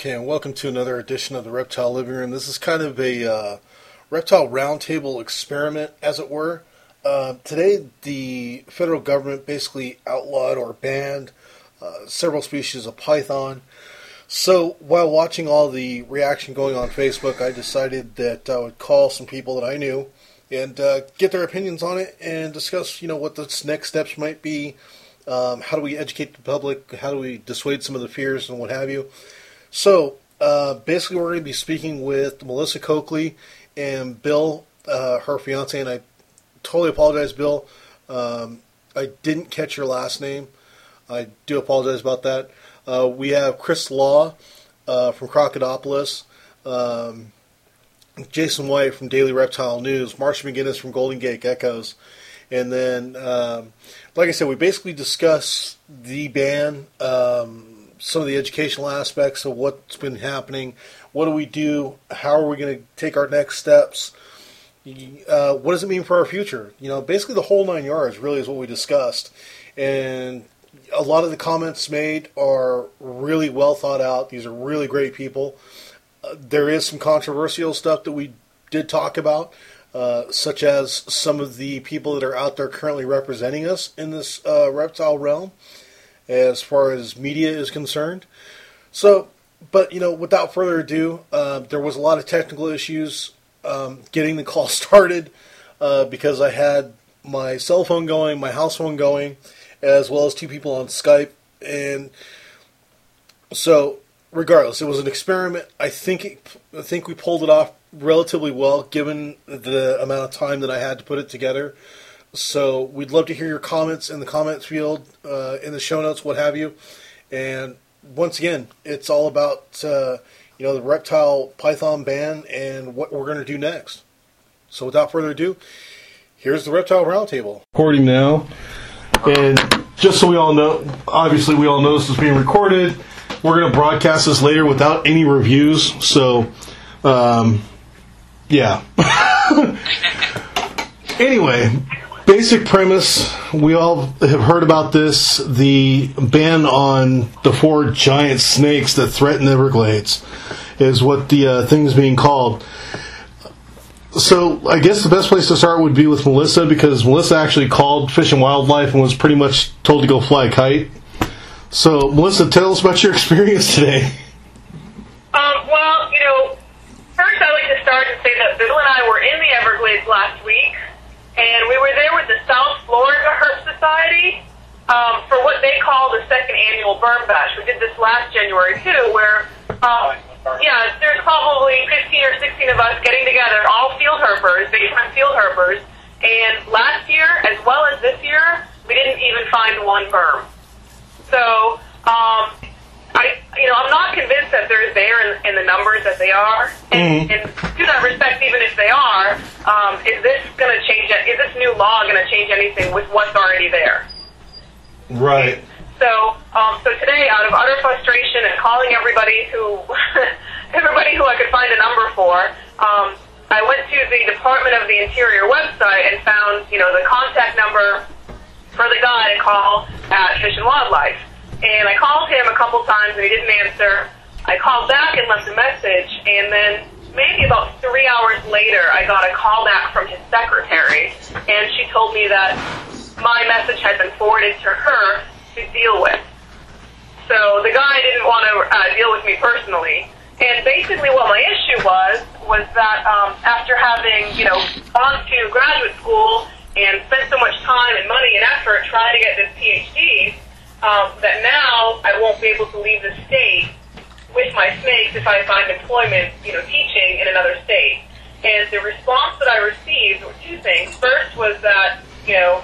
Okay, and welcome to another edition of the Reptile Living Room. This is kind of a uh, reptile roundtable experiment, as it were. Uh, today, the federal government basically outlawed or banned uh, several species of python. So, while watching all the reaction going on Facebook, I decided that I would call some people that I knew and uh, get their opinions on it and discuss, you know, what the next steps might be. Um, how do we educate the public? How do we dissuade some of the fears and what have you? So, uh, basically, we're going to be speaking with Melissa Coakley and Bill, uh, her fiance, and I totally apologize, Bill. Um, I didn't catch your last name. I do apologize about that. Uh, we have Chris Law uh, from Crocodilopolis, um, Jason White from Daily Reptile News, Marcia McGinnis from Golden Gate Geckos, and then, um, like I said, we basically discuss the ban. Um, some of the educational aspects of what's been happening. What do we do? How are we going to take our next steps? Uh, what does it mean for our future? You know, basically the whole nine yards really is what we discussed. And a lot of the comments made are really well thought out. These are really great people. Uh, there is some controversial stuff that we did talk about, uh, such as some of the people that are out there currently representing us in this uh, reptile realm as far as media is concerned. So, but you know, without further ado, uh, there was a lot of technical issues um, getting the call started uh, because I had my cell phone going, my house phone going, as well as two people on Skype, and so regardless, it was an experiment. I think it, I think we pulled it off relatively well given the amount of time that I had to put it together. So we'd love to hear your comments in the comments field, uh, in the show notes, what have you. And once again, it's all about uh, you know the reptile python ban and what we're going to do next. So without further ado, here's the reptile roundtable. Recording now, and just so we all know, obviously we all know this is being recorded. We're going to broadcast this later without any reviews. So, um, yeah. anyway, basic premise we all have heard about this the ban on the four giant snakes that threaten the Everglades is what the uh, thing is being called. So I guess the best place to start would be with Melissa because Melissa actually called Fish and Wildlife and was pretty much told to go fly a kite. So Melissa, tell us about your experience today. Um, well, you know, first I'd like to start and say that Bill and I were in the Everglades last week and we were there with the South Florida Herp Society um, for what they call the second annual Burm Bash. We did this last January too, where um, yeah, there's probably 15 or 16 of us getting together, all field herpers, daytime field herpers, and last year as well as this year, we didn't even find one burm. So um, I, you know, I'm not convinced that they're there in, in the numbers that they are. And, mm-hmm. and to that respect, even if they are, um, is this going to change? Is this new law going to change anything with what's already there? Right. So, um, so today, out of utter frustration and calling everybody who, everybody who I could find a number for, um, I went to the Department of the Interior website and found, you know, the contact number for the guy to call at Fish and Wildlife. And I called him a couple times and he didn't answer. I called back and left a message, and then maybe about three hours later, I got a call back from his secretary, and she told me that my message had been forwarded to her to deal with. So the guy didn't want to uh, deal with me personally. And basically, what my issue was was that um, after having, you know, gone to graduate school and spent so much time and money and effort trying to get this PhD, um, that now I won't be able to leave the state with my snakes if I find employment, you know, teaching in another state. And the response that I received were two things. First was that, you know,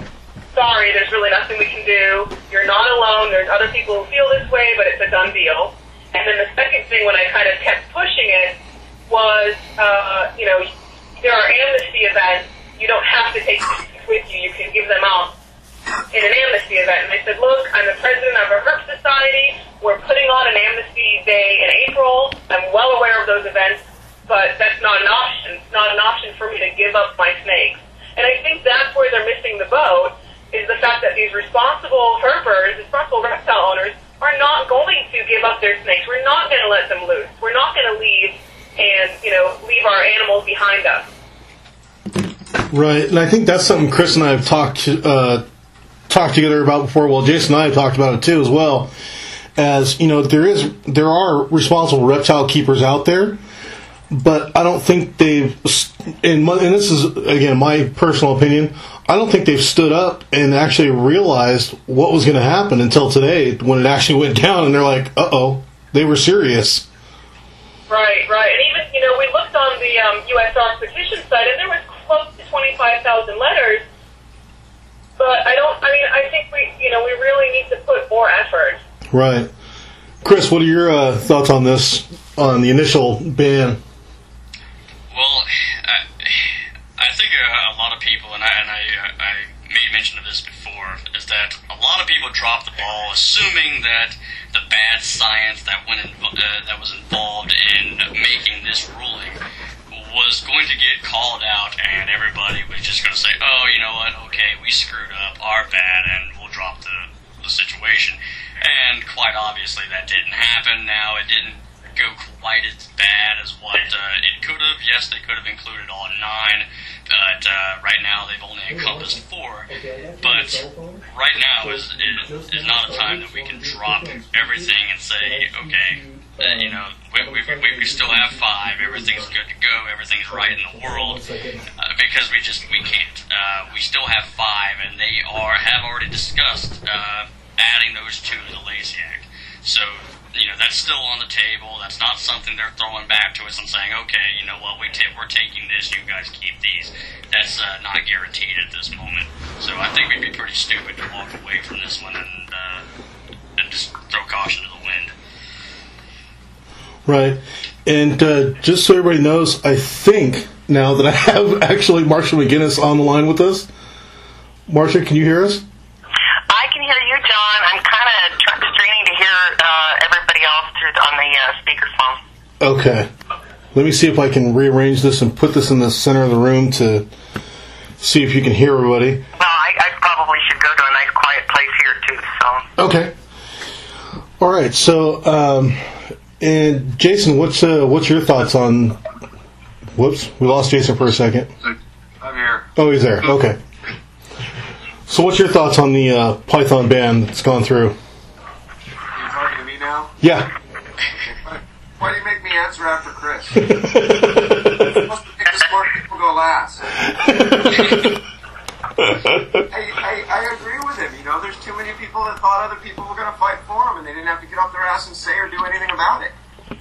sorry, there's really nothing we can do. You're not alone. There's other people who feel this way, but it's a done deal. And then the second thing when I kind of kept pushing it was, uh, you know, there are amnesty events. You don't have to take students with you. You can give them out in an amnesty event. And they said, look, I'm the president of a herp society. We're putting on an amnesty day in April. I'm well aware of those events, but that's not an option. It's not an option for me to give up my snakes. And I think that's where they're missing the boat, is the fact that these responsible herpers, responsible reptile owners, are not going to give up their snakes. We're not going to let them loose. We're not going to leave and you know leave our animals behind us. Right, and I think that's something Chris and I have talked to uh, talked together about before. Well, Jason and I have talked about it too as well. As you know, there is there are responsible reptile keepers out there, but I don't think they've. And, my, and this is again my personal opinion. I don't think they've stood up and actually realized what was going to happen until today when it actually went down, and they're like, "Uh oh, they were serious." Right, right, and even you know we looked on the um, USARK petition site, and there was close to twenty five thousand letters. But I don't. I mean, I think we, you know, we really need to put more effort. Right, Chris. What are your uh, thoughts on this? On the initial ban? Well, I, I think a, a lot of people, and I, and I, uh, I made mention of this before, is that a lot of people drop the ball, assuming that the bad science that went in, uh, that was involved in making this ruling was going to get called out, and everybody was just going to say, "Oh, you know what? Okay, we screwed up. Our bad, and we'll drop the the situation." And quite obviously, that didn't happen. Now, it didn't go quite as bad as what uh, it could have. Yes, they could have included all nine, but uh, right now they've only encompassed four. But right now is, is is not a time that we can drop everything and say, okay, you know, we, we, we, we still have five. Everything's good to go. Everything's right in the world uh, because we just we can't. Uh, we still have five, and they are have already discussed uh, adding those two to the Lacey Act. So you know that's still on the table. That's not something they're throwing back to us and saying, okay, you know what, we ta- we're taking this. You guys keep these. That's uh, not guaranteed at this moment. So I think we'd be pretty stupid to walk away from this one and uh, and just throw caution to the wind. Right. And uh, just so everybody knows, I think now that I have actually Marsha McGinnis on the line with us. Marsha, can you hear us? I can hear you, John. I'm kind of tr- straining to hear uh, everybody else through on the uh, speakerphone. Okay. Let me see if I can rearrange this and put this in the center of the room to see if you can hear everybody. Well, I, I probably should go to a nice quiet place here too. So, Okay. All right. So, um, and Jason, what's uh, what's your thoughts on? Whoops, we lost Jason for a second. I'm here. Oh, he's there. Okay. So, what's your thoughts on the uh, Python ban that's gone through? Are you talking to me now? Yeah. Why, do you make me answer after Chris? You're supposed to make the smart people go last. I, I, I agree with him. You know, there's too many people that thought other people were going to fight for them, and they didn't have to get off their ass and say or do anything about it.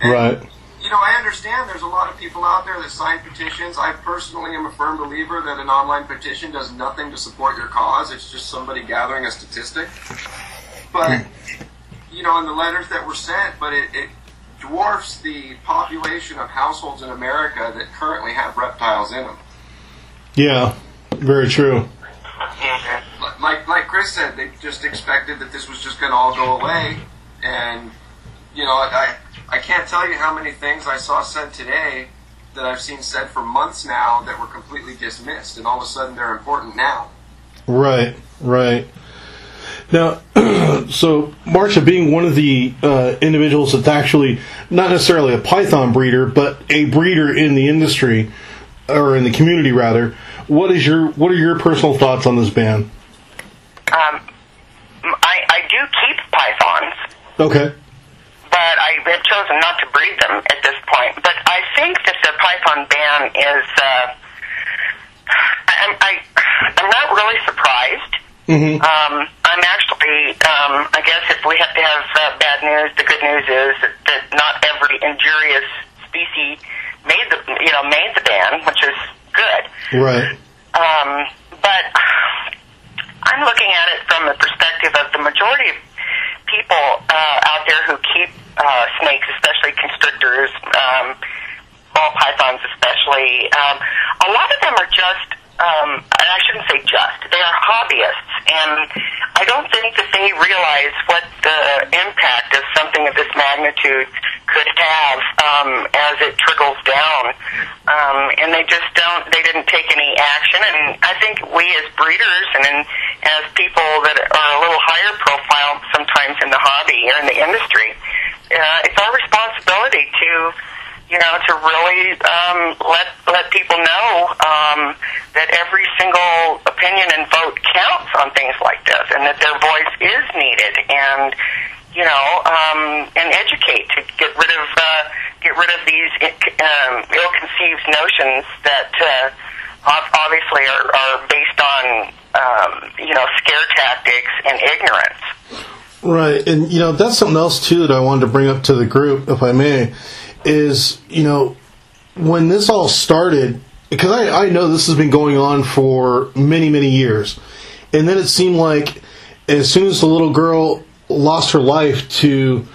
And, Right. You know, I understand there's a lot of people out there that sign petitions. I personally am a firm believer that an online petition does nothing to support your cause. It's just somebody gathering a statistic. But, hmm. you know, in the letters that were sent, but it, it dwarfs the population of households in America that currently have reptiles in them. Yeah. Very true. Like like Chris said, they just expected that this was just going to all go away, and you know, I I can't tell you how many things I saw said today that I've seen said for months now that were completely dismissed, and all of a sudden they're important now. Right, right. Now, so Marsha, being one of the uh, individuals that's actually not necessarily a python breeder, but a breeder in the industry or in the community, rather, what is your what are your personal thoughts on this ban? um, I, I do keep pythons, Okay. but I have chosen not to breed them at this point. But I think that the python ban is. Uh, I, I'm I, I'm not really surprised. hmm Um, I'm actually, um, I guess if we have to have uh, bad news, the good news is that, that not every injurious species made the, you know, made the ban, which is good. Right. Um, but I'm looking at it from the perspective of the majority of people uh, out there who keep uh, snakes, especially constrictors, um, ball pythons especially. Um, a lot of them are just, um, I shouldn't say just, they are hobbyists. And I don't think that they realize what the impact of something of this magnitude could have um, as it trickles down, um, and they just don't. They didn't take any action, and I think we as breeders and in, as people that are a little higher profile sometimes in the hobby or in the industry, uh, it's our responsibility to you know, to really um, let let people know um, that every single opinion and vote counts on things like this, and that their voice is needed, and you know, um, and educate to get rid of uh, get rid of these um, ill-conceived notions that uh, obviously are, are based on um, you know scare tactics and ignorance. Right, and you know that's something else too that I wanted to bring up to the group, if I may is you know when this all started because I, I know this has been going on for many many years and then it seemed like as soon as the little girl lost her life to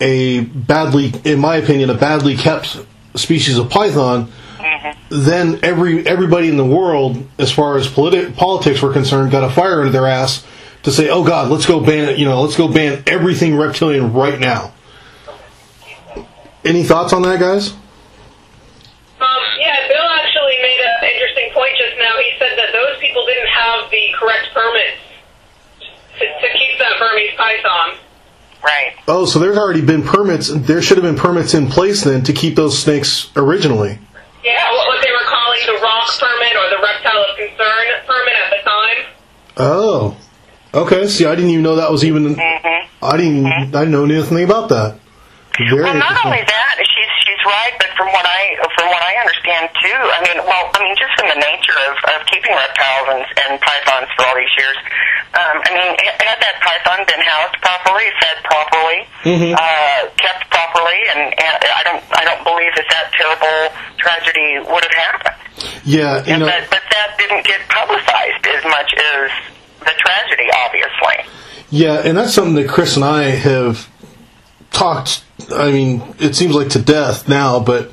a badly in my opinion a badly kept species of python mm-hmm. then every everybody in the world as far as politi- politics were concerned got a fire into their ass to say oh god let's go ban you know let's go ban everything reptilian right now any thoughts on that, guys? Um, yeah, Bill actually made an interesting point just now. He said that those people didn't have the correct permits to, to keep that Burmese python. Right. Oh, so there's already been permits. There should have been permits in place then to keep those snakes originally. Yeah, what, what they were calling the ROC permit or the reptile of concern permit at the time. Oh, okay. See, I didn't even know that was even. Mm-hmm. I didn't. Mm-hmm. I didn't know anything about that. Very well, not only that, she's she's right, but from what I from what I understand too, I mean, well, I mean, just from the nature of, of keeping reptiles and, and pythons for all these years, um, I mean, had that python been housed properly, fed properly, mm-hmm. uh, kept properly, and, and I don't I don't believe that that terrible tragedy would have happened. Yeah, you and, know, but but that didn't get publicized as much as the tragedy, obviously. Yeah, and that's something that Chris and I have talked I mean, it seems like to death now, but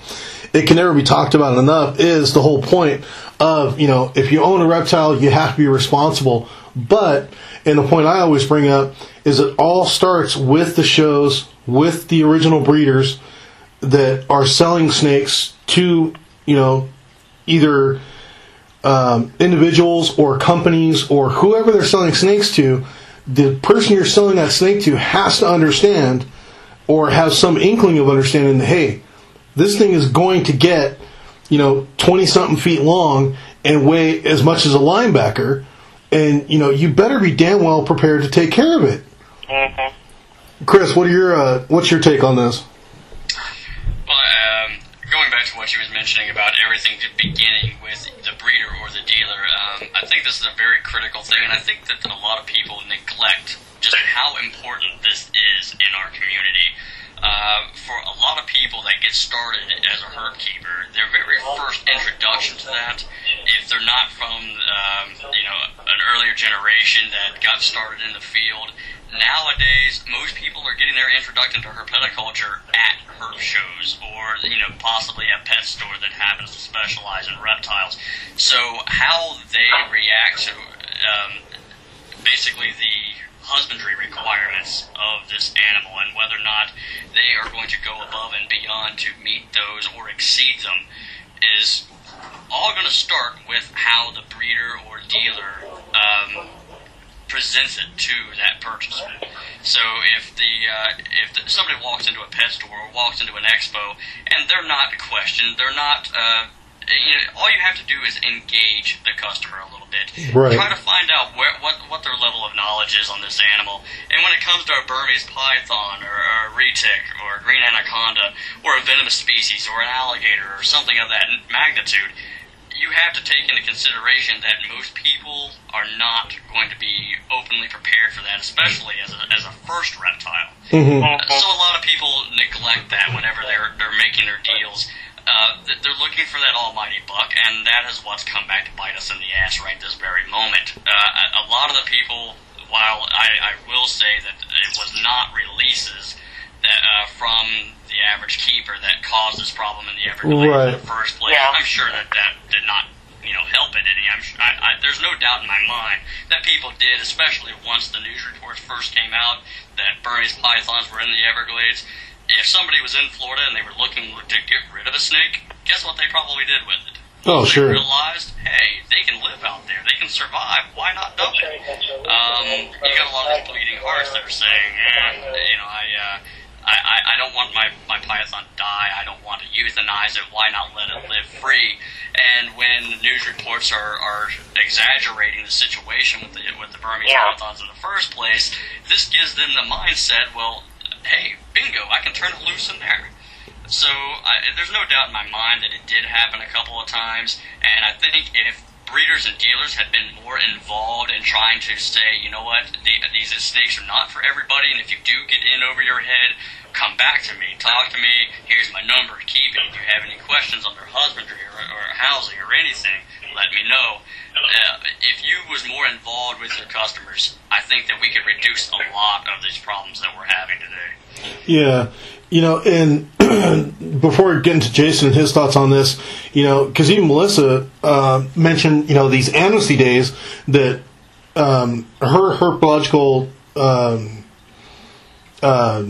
it can never be talked about enough. Is the whole point of you know if you own a reptile, you have to be responsible. But and the point I always bring up is it all starts with the shows, with the original breeders that are selling snakes to you know either um, individuals or companies or whoever they're selling snakes to. The person you're selling that snake to has to understand or have some inkling of understanding that hey, this thing is going to get you know twenty something feet long and weigh as much as a linebacker, and you know you better be damn well prepared to take care of it. Mm-hmm. Chris, what are your uh, what's your take on this? Well, um, going back to what you was mentioning about everything beginning with the breeder or the dealer, um, I think this is a very critical thing, and I think that a lot of people neglect just how important this is in our community. Uh, for a lot of people that get started as a herp keeper, their very first introduction to that, if they're not from um, you know an earlier generation that got started in the field, nowadays most people are getting their introduction to herpetoculture at herp shows or you know possibly a pet store that happens to specialize in reptiles. So how they react to um, basically the husbandry requirements of this animal and whether or not they are going to go above and beyond to meet those or exceed them is all going to start with how the breeder or dealer um, presents it to that purchaser. So if the uh, if the, somebody walks into a pet store or walks into an expo and they're not questioned, they're not uh, you know, all you have to do is engage the customer a little bit. Right. Try to find out where, what what their level of knowledge is on this animal. And when it comes to a Burmese python or a retic or a green anaconda or a venomous species or an alligator or something of that magnitude, you have to take into consideration that most people are not going to be openly prepared for that, especially as a, as a first reptile. Mm-hmm. So a lot of people neglect that whenever they're they're making their deals. Uh, they're looking for that almighty buck, and that is what's come back to bite us in the ass right this very moment. Uh, a lot of the people, while I, I will say that it was not releases that uh, from the average keeper that caused this problem in the Everglades Right. in the first place, Yeah. I'm sure that that did not, you know, help it any. I'm sure, I, I, there's no doubt in my mind that people did, especially once the news reports first came out that Burmese pythons were in the Everglades if somebody was in Florida and they were looking to get rid of a snake, guess what they probably did with it? Oh, they sure. realized, hey, they can live out there. They can survive. Why not dump it? Um, you got a lot of these bleeding hearts that are saying, eh, you know, I, uh, I, I, I don't want my, my python to die. I don't want to euthanize it. Why not let it live free? And when the news reports are, are exaggerating the situation with the, with the Burmese Yeah. pythons in the first place, this gives them the mindset, well, hey, bingo, I can turn it loose in there. So I, there's no doubt in my mind that it did happen a couple of times, and I think if breeders and dealers had been more involved in trying to say, you know what, the, these snakes are not for everybody, and if you do get in over your head, come back to me, talk to me. Here's my number, keep it. If you have any questions on their husbandry or, or housing or anything, let me know. Uh, if you was more involved with your customers, I think that we could reduce a lot of these problems that we're having today. Yeah, you know, and before getting to Jason and his thoughts on this, you know, because even Melissa uh, mentioned, you know, these amnesty days that um, her herpetological um, uh,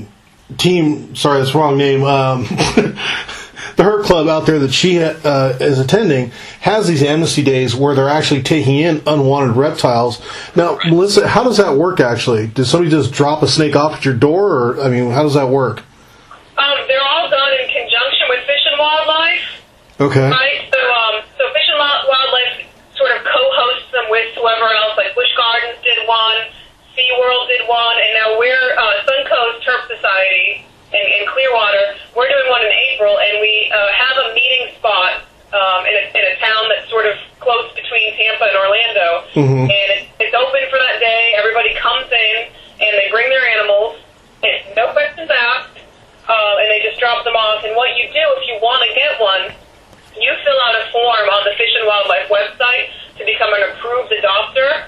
team, sorry, that's the wrong name, um, the herp club out there that she uh, is attending has these amnesty days where they're actually taking in unwanted reptiles. Now, Melissa, how does that work actually? Does somebody just drop a snake off at your door, or I mean, how does that work? Um, they're all done in conjunction with Fish and Wildlife, Okay. right? So, um, so Fish and Wild- Wildlife sort of co-hosts them with whoever else. Like Busch Gardens did one, SeaWorld did one, and now we're uh, Suncoast Herp Society in, in Clearwater. We're doing one in April, and we uh, have a meeting spot um, in, a, in a town that's sort of close between Tampa and Orlando, Mhm. and it, it's open for that day. Everybody comes in and they bring their animals. And no questions asked um, and they just drop them off. And what you do if you want to get one, you fill out a form on the Fish and Wildlife website to become an approved adopter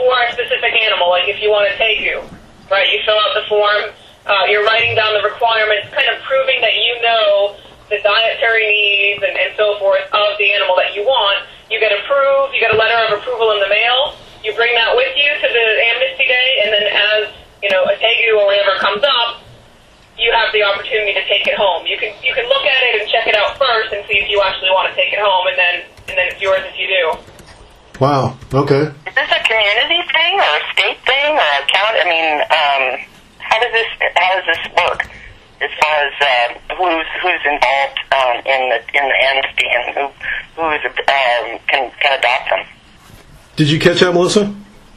for a specific animal. Like if you want a tegu, right? You fill out the form. Uh, you're writing down the requirements, kind of proving that you know the dietary needs and, and so forth of the animal that you want. You get approved. You get a letter of approval in the mail. You bring that with you to the amnesty day, and then as you know a tegu or whatever comes up, you have the opportunity to take it home. You can you can look at it and check it out first and see if you actually want to take it home, and then and then it's yours if you do. Wow. Okay. Is this a community thing or a state thing or a county? I mean, um, how does this how does this work as far as uh, who's who's involved um, in the in the amnesty and who who is um, can can adopt them? Did you catch that, Melissa?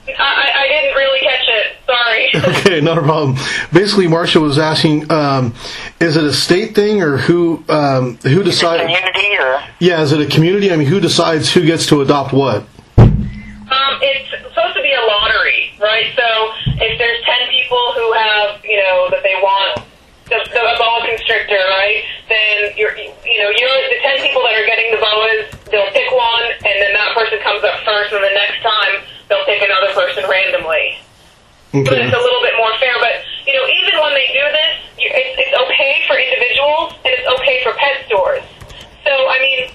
I, I I didn't really catch it. Sorry. Okay, not a problem. Basically, Marcia was asking, um, is it a state thing or who um, who Is it decides? community or Yeah, is it a community? I mean, who decides who gets to adopt what? Um, it's supposed to be a lottery, right? So if there's ten people who have, you know, that they want the, the a boa constrictor, right? Then you're, you know, you're the ten people that are getting the boas. They'll pick one, and then that person comes up first, and the next time they'll pick another person randomly. But Okay. it's a little bit more fair. But you know, even when they do this, you, it's, it's okay for individuals and it's okay for pet stores. So I mean,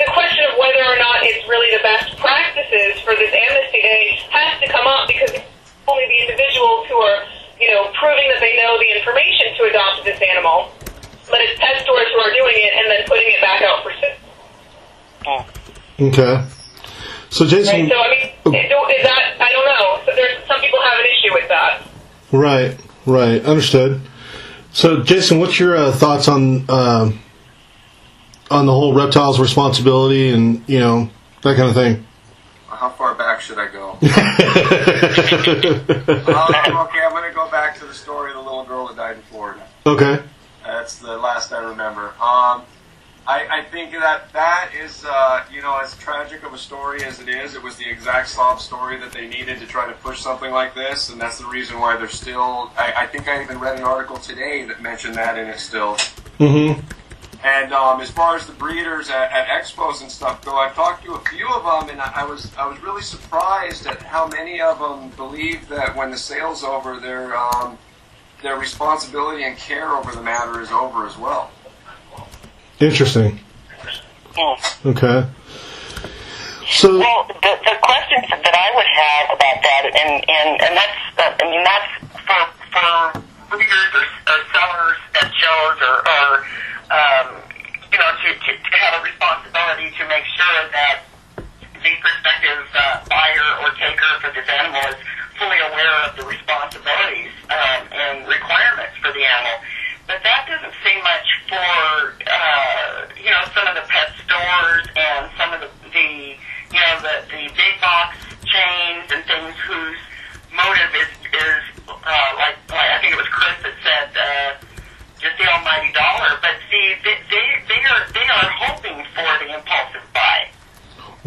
the question of whether or not it's really the best practices for this amnesty day has to come up because it's only the individuals who are, you know, proving that they know the information to adopt this animal, but it's pet stores who are doing it and then putting it back out for sale. Okay. So, Right? Jason. So I mean, is, is that I don't know. So there's some people have an issue with that. Right. Right. Understood. So, Jason, what's your uh, thoughts on um on the whole reptiles' responsibility and you know that kind of thing? How far back should I go? um, okay, I'm going to go back to the story of the little girl that died in Florida. Okay. That's the last I remember. Um, I, I think that that is, uh, you know, as tragic of a story as it is, it was the exact sob story that they needed to try to push something like this, and that's the reason why they're still. I, I think I even read an article today that mentioned that in it still. Mm-hmm. And um, as far as the breeders at, at expos and stuff go, I've talked to a few of them, and I, I was I was really surprised at how many of them believe that when the sale's over, their um, their responsibility and care over the matter is over as well. Interesting. Hmm. Okay. So. Well, the, the questions that I would have about that, and and and that's, uh, I mean, that's for for breeders or, or sellers at shows or, or um, you know, to, to, to have a responsibility to make sure that the prospective uh, buyer or taker for this animal is fully aware of the responsibilities um, and requirements for the animal. But that doesn't say much for, uh, you know, some of the pet stores and some of the, the you know, the, the big box chains and things whose motive is, is uh, like, like, I think it was Chris that said, uh, just the almighty dollar. But see, they, they, they are, they are hoping for the impulsive buy.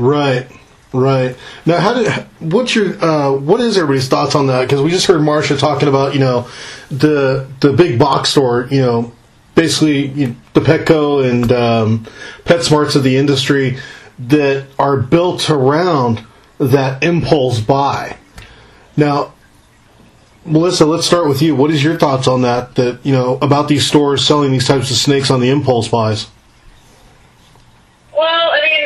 Right, right. Now, how did what's your uh, what is everybody's thoughts on that? Because we just heard Marsha talking about you know the the big box store, you know, basically you the Petco and um, PetSmarts of the industry that are built around that impulse buy. Now, Melissa, let's start with you. What is your thoughts on that? That you know about these stores selling these types of snakes on the impulse buys. Well, I mean,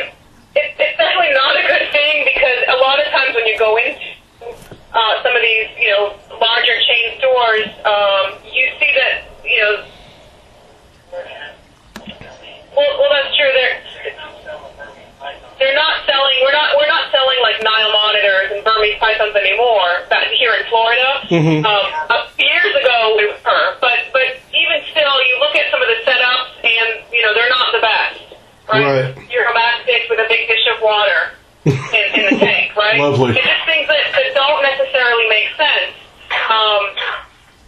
it, it's definitely not a good thing because a lot of times when you go into uh, some of these, you know, larger chain stores, um, you see that, you know, well, well, that's true. They're they're not selling. We're not we're not selling like Nile monitors and Burmese pythons anymore. Back here in Florida, Mhm. um, uh, years ago we were, but but even still, you look at some of the setups, and you know they're not the best. Right? Right. You're with a big dish of water in, in the tank, right? Lovely. It's just things that, that don't necessarily make sense. Um,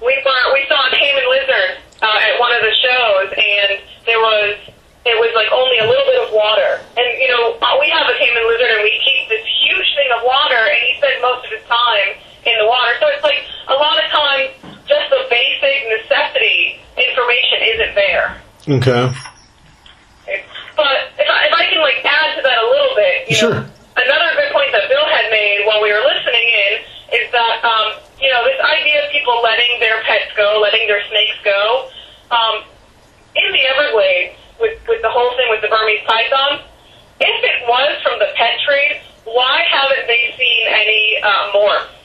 we were we saw a caiman lizard uh, at one of the shows, and there was it was like only a little bit of water. And you know uh, we have a caiman lizard, and we keep this huge thing of water, and he spent most of his time in the water. So it's like a lot of times just the basic necessity information isn't there. Okay. But if I, if I can like add to that a little bit, you Sure. know, another good point that Bill had made while we were listening in is that um, you know this idea of people letting their pets go, letting their snakes go. Um, in the Everglades, with with the whole thing with the Burmese python, if it was from the pet trade, why haven't they seen any uh, morphs?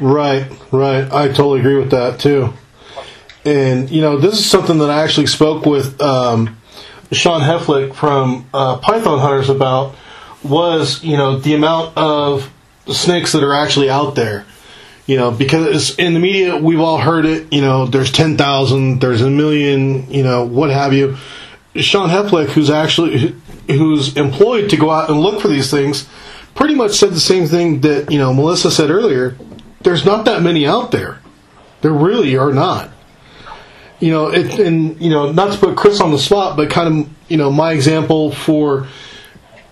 Right, right. I totally agree with that too. And you know, this is something that I actually spoke with um, Shawn Heflick from uh, Python Hunters about was you know the amount of snakes that are actually out there. You know, because in the media we've all heard it. You know, there's ten thousand, there's a million. You know, what have you. Shawn Heflick, who's actually who's employed to go out and look for these things, pretty much said the same thing that you know Melissa said earlier. There's not that many out there. There really are not. You know, it, and you know, not to put Chris on the spot, but kind of you know, my example for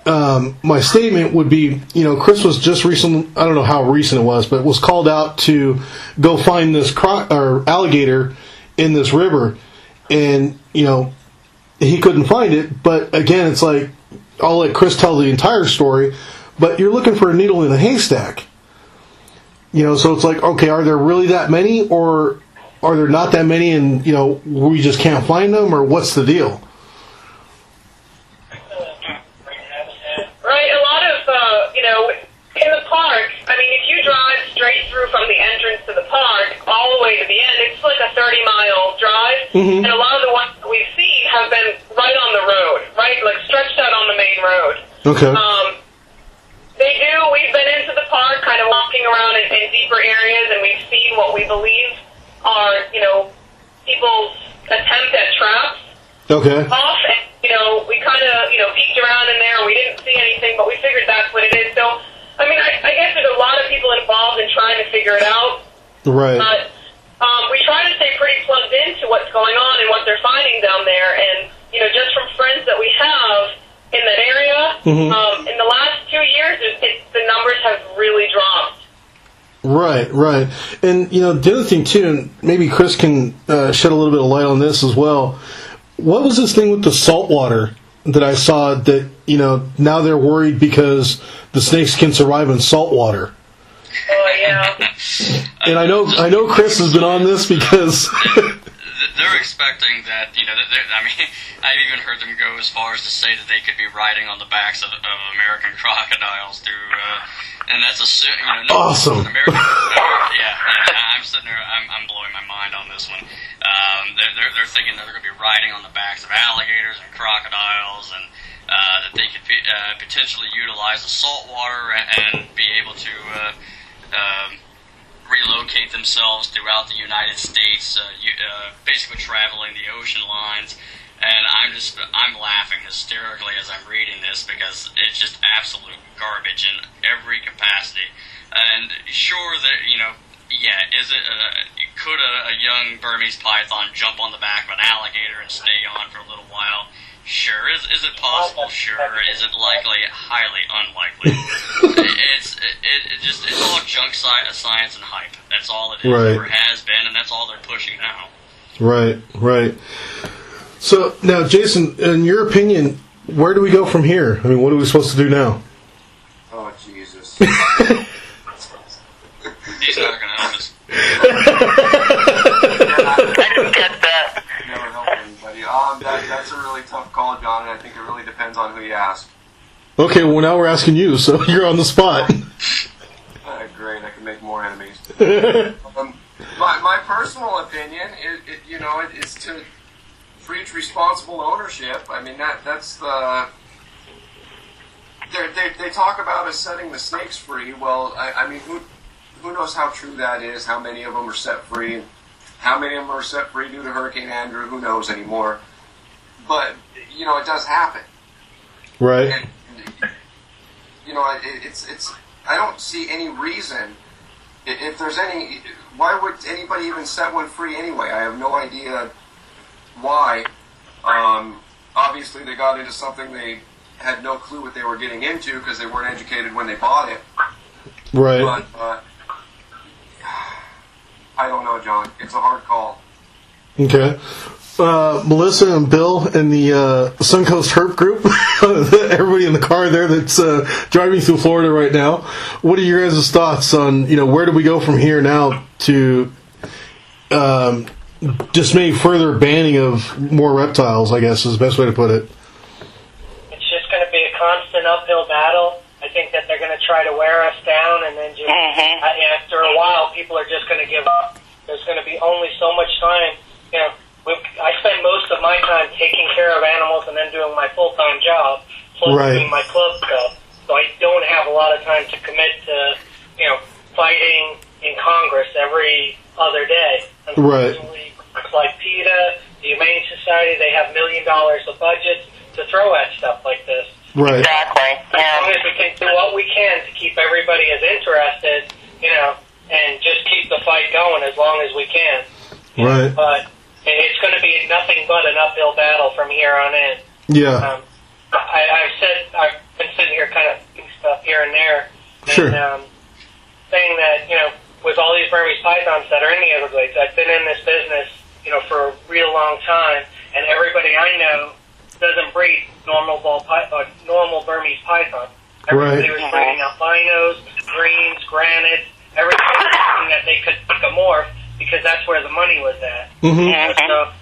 um, my statement would be, you know, Chris was just recently, I don't know how recent it was, but was called out to go find this cro- or alligator in this river, and you know, he couldn't find it. But again, it's like I'll let Chris tell the entire story. But you're looking for a needle in a haystack. You know, so it's like, okay, are there really that many, or are there not that many, and you know, we just can't find them, or what's the deal? Right, a lot of, uh, you know, in the park, I mean, if you drive straight through from the entrance to the park all the way to the end, it's like a 30 mile drive. Mhm. And a lot of the ones that we've seen have been right on the road, right? Like stretched out on the main road. Okay. Um, they do, we've been into the park, kind of walking around in, in deeper areas, and we've seen what we believe are, you know, people's attempt at traps Okay. off, and you know, we kind of you know peeked around in there. We didn't see anything, but we figured that's what it is. So, I mean, I, I guess there's a lot of people involved in trying to figure it out. Right. But um, we try to stay pretty plugged into what's going on and what they're finding down there. And you know, just from friends that we have in that area, Mhm. um, in the last two years, it, it, the numbers have really dropped. Right, right. And, you know, the other thing, too, and maybe Chris can uh, shed a little bit of light on this as well. What was this thing with the salt water that I saw that, you know, now they're worried because the snakes can survive in salt water? Oh yeah. And I know, I know Chris has been on this because, They're expecting that, you know, I mean, I've even heard them go as far as to say that they could be riding on the backs of, of American crocodiles through, uh, and that's a, su- you know, no, Awesome. American, yeah, yeah, I'm I'm sitting there, I'm, I'm blowing my mind on this one. Um, they're, they're, they're thinking that they're going to be riding on the backs of alligators and crocodiles, and uh, that they could uh, potentially utilize the salt water and, be able to uh, um, relocate themselves throughout the United States, uh, you, uh, basically traveling the ocean lines. And I'm just, I'm laughing hysterically as I'm reading this because it's just absolute garbage in every capacity. And sure that, you know, yeah, is it, could a, a young Burmese python jump on the back of an alligator and stay on for a little while? Sure. Is, is it possible? Sure. Is it likely? Highly unlikely. it's it, it just it's all junk sci- uh, science and hype. That's all it is. Right. Or has been, and that's all they're pushing now. Right, right. So now, Jason, in your opinion, where do we go from here? I mean, what are we supposed to do now? Oh Jesus! He's not going to help us. I didn't get that. Never help anybody. Um, that, that's a really tough call, John, and I think it really depends on who you ask. Okay, well now we're asking you, so you're on the spot. Uh, great, I can make more enemies. um, my, my personal opinion, it, it, you know, it, is to preach responsible ownership. I mean, that that's the. they're- They, they talk about us setting the snakes free. Well, I, I mean, who who knows how true that is? How many of them are set free? How many of them are set free due to Hurricane Andrew? Who knows anymore? But you know, it does happen. Right. And, you know, it, it's it's. I don't see any reason. If there's any, why would anybody even set one free anyway? I have no idea why. Um, obviously, they got into something they had no clue what they were getting into because they weren't educated when they bought it. Right. But uh, I don't know, John. It's a hard call. Okay. Uh, Melissa and Bill in the uh, Suncoast Herp group, everybody in the car there that's uh, driving through Florida right now. What are your guys' thoughts on you know where do we go from here now to um, just maybe further banning of more reptiles? I guess is the best way to put it. It's just going to be a constant uphill battle. I think that they're going to try to wear us down, and then just Mhm. uh, after a while, people are just going to give up. There's going to be only so much time. You know, we I spend most of my time taking care of animals and then doing my full time job, plus Right. doing my club stuff. So I don't have a lot of time to commit to, you know, fighting in Congress every other day. Right. Like PETA, the Humane Society, they have million dollars of budgets to throw at stuff like this. Right. Exactly. As long Yeah. as we can do what we can to keep everybody as interested, you know, and just keep the fight going as long as we can. Right. But it's going to be nothing but an uphill battle from here on in. Yeah. Um, I, I've said I've been sitting here kind of doing stuff here and there, and Sure. um, saying that you know with all these Burmese pythons that are in the Everglades, I've been in this business you know for a real long time, and everybody I know doesn't breed normal ball py- uh, normal Burmese python. Everybody Right. was breeding albinos, greens, granites, everything that they could pick a morph because that's where the money was at. hmm And so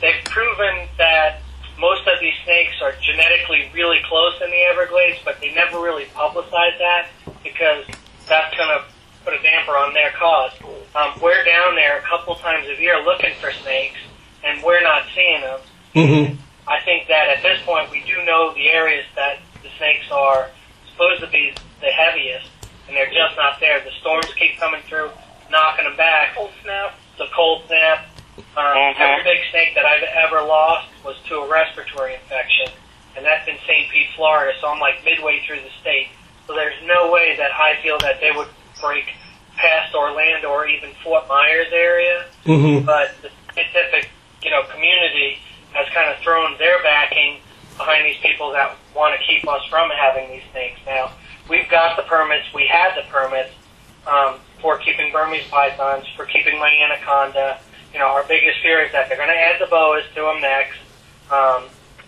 they've proven that most of these snakes are genetically really close in the Everglades, but they never really publicize that because that's going to put a damper on their cause. Um, we're down there a couple times a year looking for snakes, and we're not seeing them. hmm I think that at this point we do know the areas that the snakes are supposed to be the heaviest, and they're just not there. The storms keep coming through, knocking them back. Cold snap. The cold snap. Um, Mhm. Every big snake that I've ever lost was to a respiratory infection, and that's in St. Pete, Florida. So I'm like midway through the state. So there's no way that I feel that they would break past Orlando or even Fort Myers area hmm but the scientific, you know, community has kind of thrown their backing behind these people that want to keep us from having these snakes. Now, we've got the permits, we had the permits um, for keeping Burmese pythons, for keeping my anaconda. You know, our biggest fear is that they're going to add the boas to them next. Um,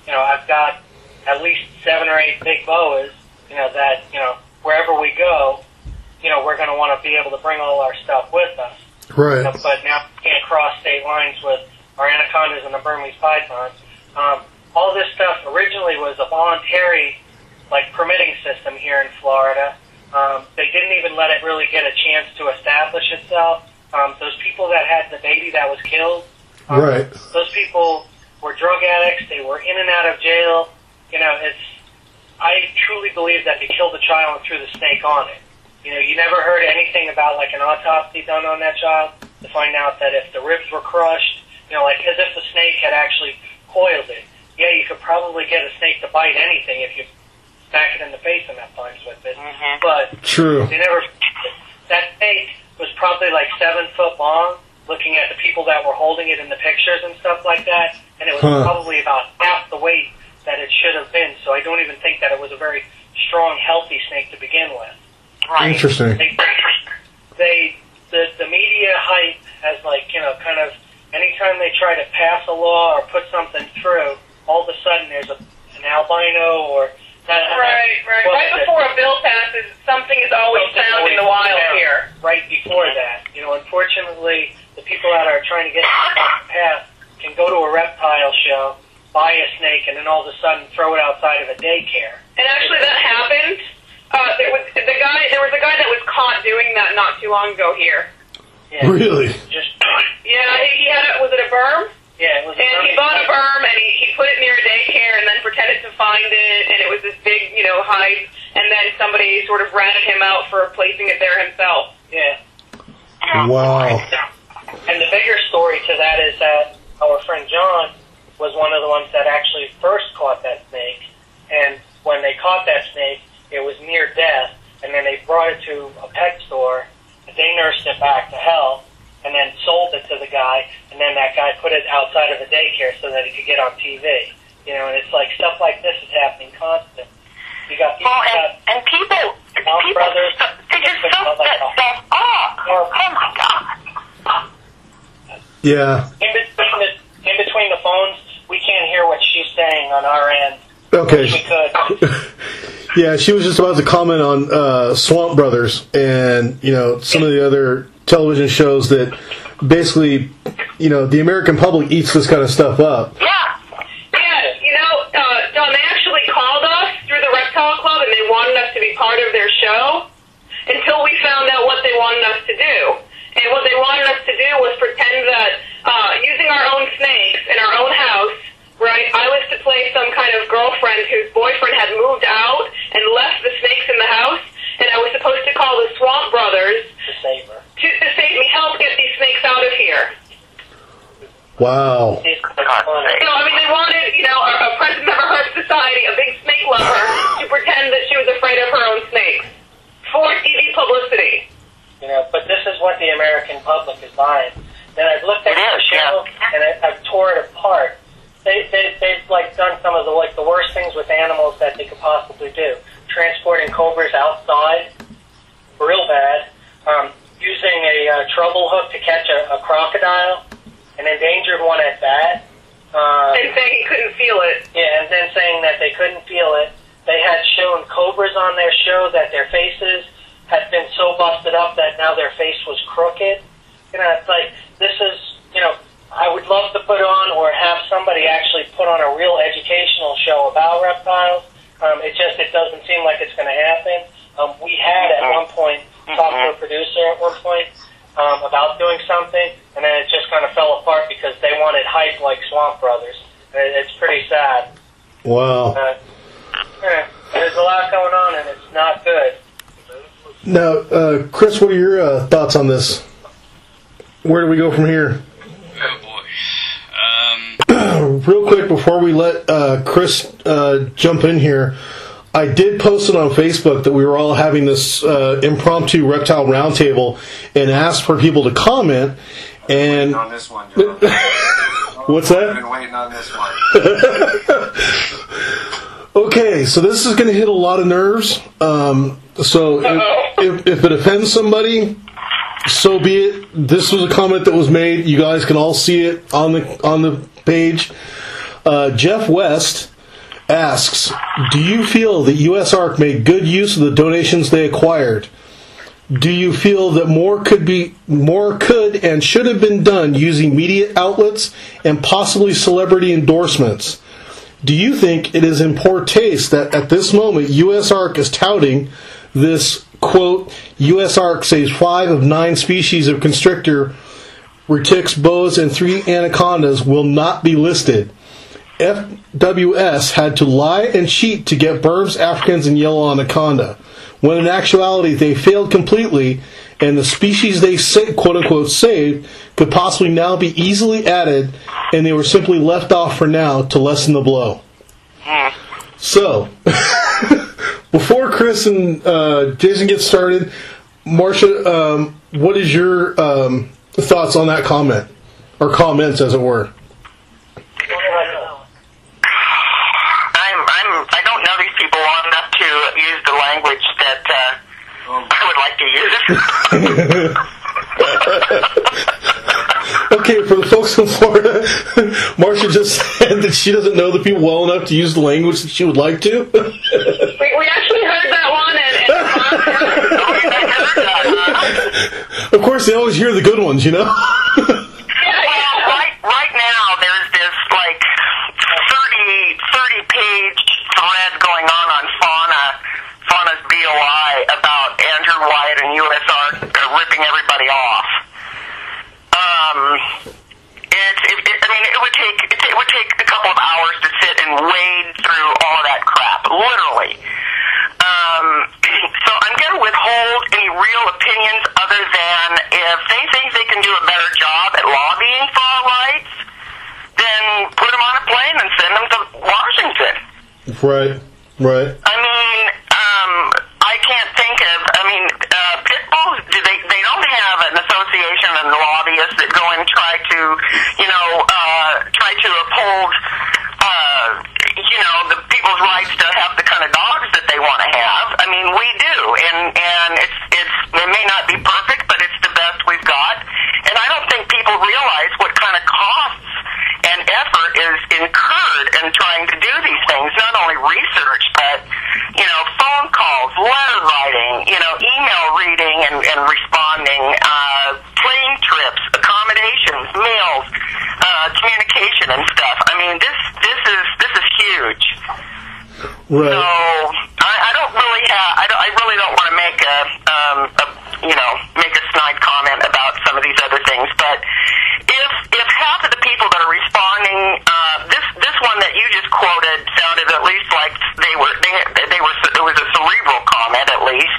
you know, I've got at least seven or eight big boas, you know, that, you know, wherever we go, you know, we're going to want to be able to bring all our stuff with us Right. but now we can't cross state lines with our anacondas and the Burmese pythons. Um, all this stuff originally was a voluntary, like permitting system here in Florida. Um, they didn't even let it really get a chance to establish itself Um, those people that had the baby that was killed, um, Right. Those people were drug addicts. They were in and out of jail. You know, it's. I truly believe that they killed the child and threw the snake on it. You know, you never heard anything about like an autopsy done on that child to find out that if the ribs were crushed, you know, like as if the snake had actually coiled it. Yeah, you could probably get a snake to bite anything if you smack it in the face enough times with it. Mm-hmm. But True. they never. That snake was probably like seven foot long. Looking at the people that were holding it in the pictures and stuff like that, and it was Huh. probably about half the weight that it should have been. So I don't even think that it was a very strong, healthy snake to begin with. Right. Interesting. They, they the the media hype has like you know kind of anytime they try to pass a law or put something through, all of a sudden there's a an albino or that, Right, right. what Right is it? before a bill passes, something is always Something found in always the wild found here. Right before that, you know, unfortunately, the people that are trying to get this off the path can go to a reptile show, buy a snake, and then all of a sudden throw it outside of a daycare. And actually, that happened. Uh, there was the guy. There was a guy that was caught doing that not too long ago here. Yeah, Really? Just Yeah, he, he had a. Was it a burm? yeah, it was. a And he very- bought a burm and he, he put it near a daycare and then pretended to find it and it was this big, you know, hype. And then somebody sort of ratted him out for placing it there himself. Yeah. Wow. And the bigger story to that is that our friend John was one of the ones that actually first caught that snake. And when they caught that snake, it was near death. And then they brought it to a pet store. And they nursed it back to health. And then sold it to the guy. And then that guy put it outside of the daycare so that he could get on TV. You know, and it's like stuff like this is happening constant. You got people Well, and, that and people, Mount people, Brothers, they just it's soak like that a- stuff up. Oh my god. Yeah. in between the in between the phones, we can't hear what she's saying on our end. Okay. Yeah, she was just about to comment on uh, Swamp Brothers and you know some of the other television shows that basically, you know, the American public eats this kind of stuff up. Yeah. Yeah, you know, uh, John, they actually called us through the Reptile Club and they wanted us to be part of their show until we found out what they wanted us to do. And what they wanted us to do was pretend that uh, using our own snakes in our own house, right, I was to play some kind of girlfriend whose boyfriend had moved out and left the snakes in the house, and I was supposed to call the Swamp Brothers to save her. to, to save me help get these snakes out of here. Wow. Sake. No, I mean they wanted, you know, a, a of a society, a big snake lover, to pretend that she was afraid of her own snakes for TV publicity. You know, but this is what the American public is buying. Then I've looked at It the is, show yeah. and I, I've tore it apart. They, they, they've like done some of the like the worst things with animals that they could possibly do. Transporting cobras outside, real bad. Um, using a uh, treble hook to catch a, a crocodile, an endangered one at that. Uh, And saying he couldn't feel it. yeah, and then saying that they couldn't feel it. They had shown cobras on their show that their faces had been so busted up that now their face was crooked. You know, it's like this is, you know, I would love to put on or have somebody actually put on a real educational show about reptiles. Um, it just it doesn't seem like it's going to happen. Um, we had at one point talked to a producer at one point um, about doing something, and then it just kind of fell apart because they wanted hype like Swamp Brothers. And it- it's pretty sad. Wow. Uh, yeah, there's a lot going on, and it's not good. Now, uh, Chris, what are your uh, thoughts on this? Where do we go from here? Oh boy. Um, Real quick before we let uh, Chris uh, jump in here, I did post it on Facebook that we were all having this uh, impromptu reptile roundtable and asked for people to comment. And on this one, John. what's I've that? been waiting on this one. Okay, so this is going to hit a lot of nerves. Um, so if, if, if it offends somebody, so be it. This was a comment that was made. You guys can all see it on the on the page. Uh, Jeff West asks, "Do you feel that USARK made good use of the donations they acquired? Do you feel that more could be more could and should have been done using media outlets and possibly celebrity endorsements?" Do you think it is in poor taste that at this moment USARK is touting this quote, USARK says five of nine species of constrictor, retics, boas, and three anacondas will not be listed. FWS had to lie and cheat to get Burms, Africans, and yellow anaconda, when in actuality they failed completely, and the species they quote unquote saved could possibly now be easily added, and they were simply left off for now to lessen the blow. Ah. So, before Chris and uh, Jason get started, Marcia, um, what is your um, thoughts on that comment, or comments, as it were? I'm, I'm, I don't know these people long enough to use the language that uh, I would like to use. Okay, for the folks in Florida, Marcia just said that she doesn't know the people well enough to use the language that she would like to. We, we actually heard that one, they always hear the good ones, you know. Well, right, now there's this like 30, 30 page thread going on on Fauna, Fauna's BOI about Andrew and USARK ripping everybody off. Um, it's, it, it, I mean, it would take it would take a couple of hours to sit and wade through all that crap, literally. Um, so I'm going to withhold any real opinions other than if they think they can do a better job at lobbying for our rights, then put them on a plane and send them to Washington. right, right. I mean, um, I can't think of. I mean, uh, pit bulls. Do they? They don't have an association and lobbyists that go and try to, you know, uh, try to uphold, uh, you know, the people's rights to have the kind of dogs that they want to have. I mean, we do, and and it's it's it may not be perfect, but it's the best we've got. And I don't think people realize what kind of costs and effort is incurred in trying to do these things. Not only research, but you know, phone calls, letter writing, you know, email reading and, and responding, uh, plane trips, accommodations, meals, uh, communication and stuff. I mean, this this is this is huge. So Right. I, I don't really have. I, don't, I really don't want to make a, um, a, you know, make a snide comment about some of these other things. But if if half of the people that are responding, uh, this this one that you just quoted sounded at least like they were they they were it was a cerebral comment at least.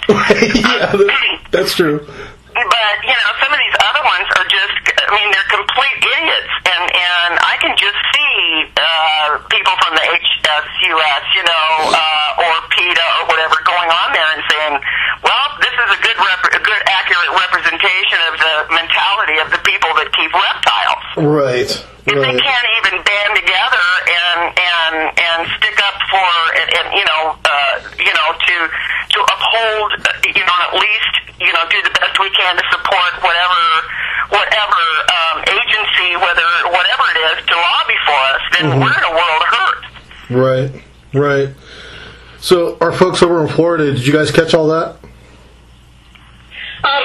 yeah, that- that's true. But you know, some of these other ones are just. I mean, they're complete idiots, and and I can just see uh, people from the HSUS, you know, uh, or PETA or whatever, going on there and saying, "Well, this is a good, rep- a good, accurate representation of the mentality of the people that keep reptiles." Right, if they right. can't even band together and and and stick up for and, and you know uh, you know to to uphold uh, you know at least you know do the best we can to support whatever whatever um, agency whether whatever it is to lobby for us then we're in a world of hurt. Right, right. So, our folks over in Florida, did you guys catch all that? Um,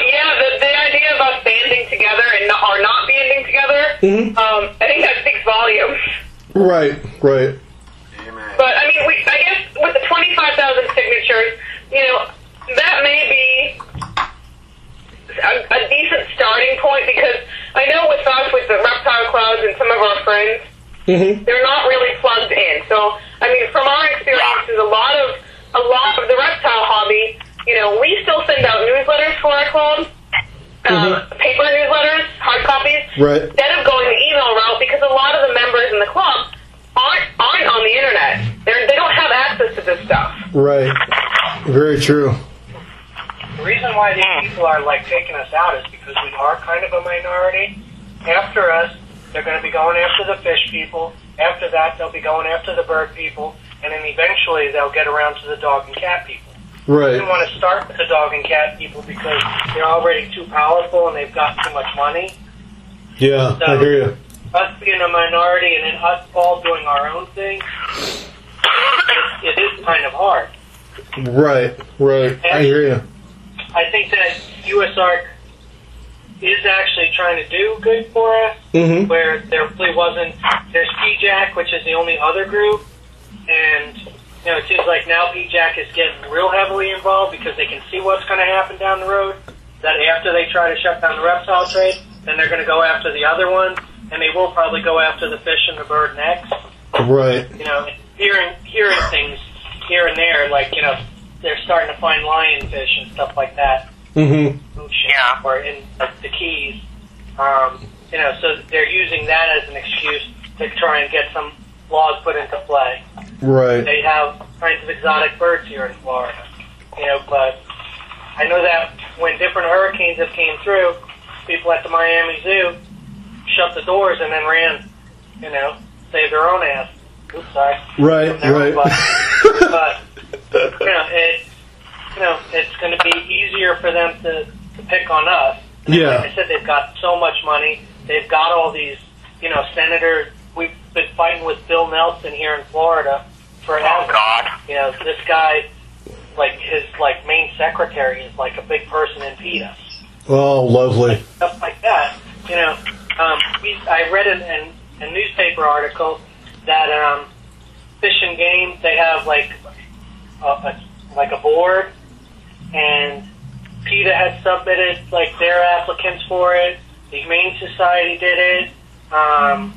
yeah, the, the idea of us banding together and not, or not banding together, um, I think that speaks volumes. Right, right. Amen. But I mean, we, I guess with the 25,000 signatures, you know, that may be a, a decent starting point because I know with us, with the reptile clubs and some of our friends, Mm-hmm. they're not really plugged in. So, I mean, from our experiences, a lot of a lot of the reptile hobby, you know, we still send out newsletters for our club, uh, paper newsletters, hard copies, Right. instead of going the email route because a lot of the members in the club aren't aren't on the internet. They're, they don't have access to this stuff. Right. Very true. The reason why these people are like taking us out is because we are kind of a minority. After us, they're going to be going after the fish people. After that, they'll be going after the bird people, and then eventually they'll get around to the dog and cat people. They Right. didn't want to start with the dog and cat people because they're already too powerful and they've got too much money. Yeah, I hear you. Us being a minority and then us all doing our own thing, it, it is kind of hard. Right, right. I hear you. I think that USARK is actually trying to do good for us, Mm-hmm. where there really wasn't. There's PIJAC, which is the only other group, and you know, it seems like now PIJAC is getting real heavily involved because they can see what's going to happen down the road. That after they try to shut down the reptile trade, then they're going to go after the other ones, and they will probably go after the fish and the bird next. Right. You know, hearing hearing things here and there, like you know, they're starting to find lionfish and stuff like that. Mm-hmm. ocean Yeah. or in the Keys. Um, you know, so they're using that as an excuse to try and get some laws put into play. Right. They have kinds of exotic birds here in Florida. You know, but I know that when different hurricanes have came through, people at the Miami Zoo shut the doors and then ran. You know, save their own ass. Oops, sorry. Right. Right. but you know, it, you know, it's going to be easier for them to, to pick on us. Like Yeah. I said, they've got so much money. They've got all these, you know, senators. We've been fighting with Bill Nelson here in Florida forever. Oh God. You know, this guy, like his like main secretary is like a big person in PETA Oh, lovely. stuff like that. You know, um, we, I read in, in a newspaper article that um, Fish and Game they have like a, a like a board, and PETA had submitted like their applicants for it. The Humane Society did it. Um,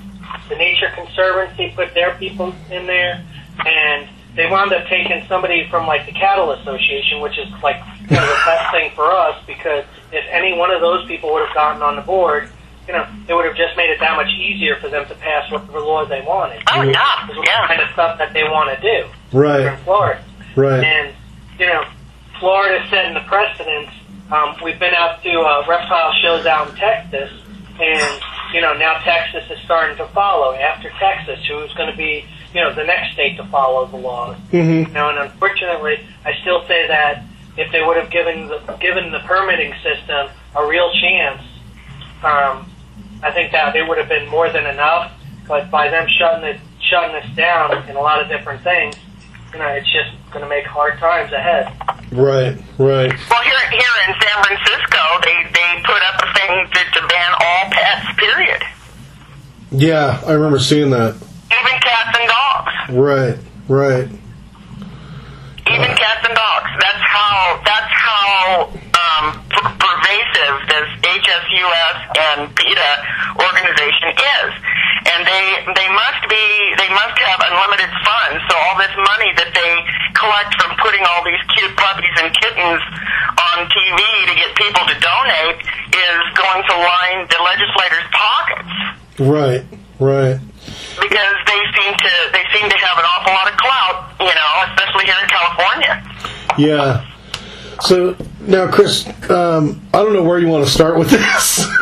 the Nature Conservancy put their people in there, and they wound up taking somebody from like the Cattle Association, which is like you know, the best thing for us because if any one of those people would have gotten on the board, you know, it would have just made it that much easier for them to pass whatever laws they wanted. Oh yeah. This the Yeah. kind of stuff that they want to do here in Right. Florida. Right. And, you know, Florida's setting the precedence. Um, we've been out to uh, reptile shows out in Texas, and, you know, now Texas is starting to follow. After Texas, who's going to be, you know, the next state to follow the laws. Mm-hmm. You know, and unfortunately, I still say that if they would have given the, given the permitting system a real chance, um, I think that it would have been more than enough. But by them shutting it, shutting us down in a lot of different things, you know, it's just going to make hard times ahead. Right. Right. Well, here here in San Francisco, they they put up a thing to, to ban all pets. Period. Yeah, I remember seeing that. Even cats and dogs. Right. Right. Even cats and dogs. That's how that's how um, per- pervasive this HSUS and PETA organization is, and they they must be they must have unlimited funds. So all this money that they collect from putting all these cute puppies and kittens on TV to get people to donate is going to line the legislators' pockets Right. Right. Because they seem to they seem to have an awful lot of clout, you know, especially here in California. Yeah. So now, Chris, um, I don't know where you want to start with this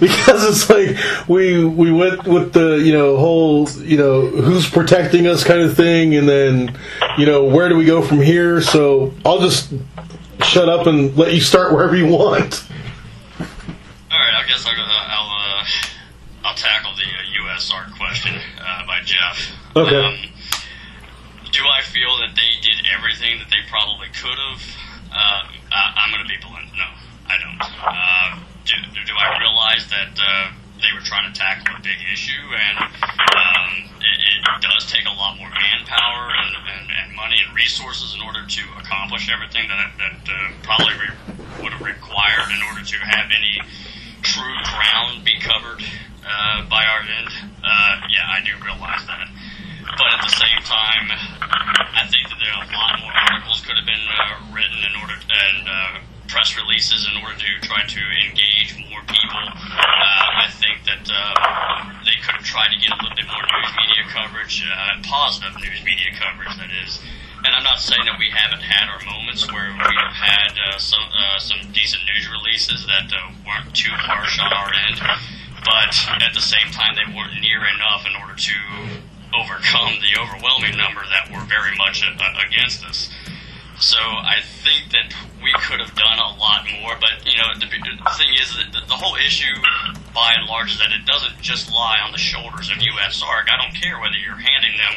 because it's like we we went with the you know whole you know who's protecting us kind of thing, and then you know where do we go from here. So I'll just shut up and let you start wherever you want. All right, I guess I'll, uh, I'll, uh, I'll tackle the uh, USARK question uh, by Jeff. Okay. Um, do I feel that they did everything that they probably could have? Uh, I, I'm going to be blunt. No, I don't. Uh, do, do I realize that uh, they were trying to tackle a big issue, and um, it, it does take a lot more manpower and, and, and money and resources in order to accomplish everything that that uh, probably re- would have required in order to have any true ground be covered uh, by our end. Uh, yeah, I do realize that. But at the same time, I think that there are a lot more articles could have been uh, written in order and uh, press releases in order to try to engage more people. Uh, I think that uh, they could have tried to get a little bit more news media coverage, positive news media coverage, that is. And I'm not saying that we haven't had our moments where we have had some some decent news releases that weren't too harsh on our end, but at the same time they weren't near enough in order to overcome the overwhelming number that were very much against us. So I think that we could have done a lot more, but you know the, the thing is that the, the whole issue, by and large, is that it doesn't just lie on the shoulders of USARK. I don't care whether you're handing them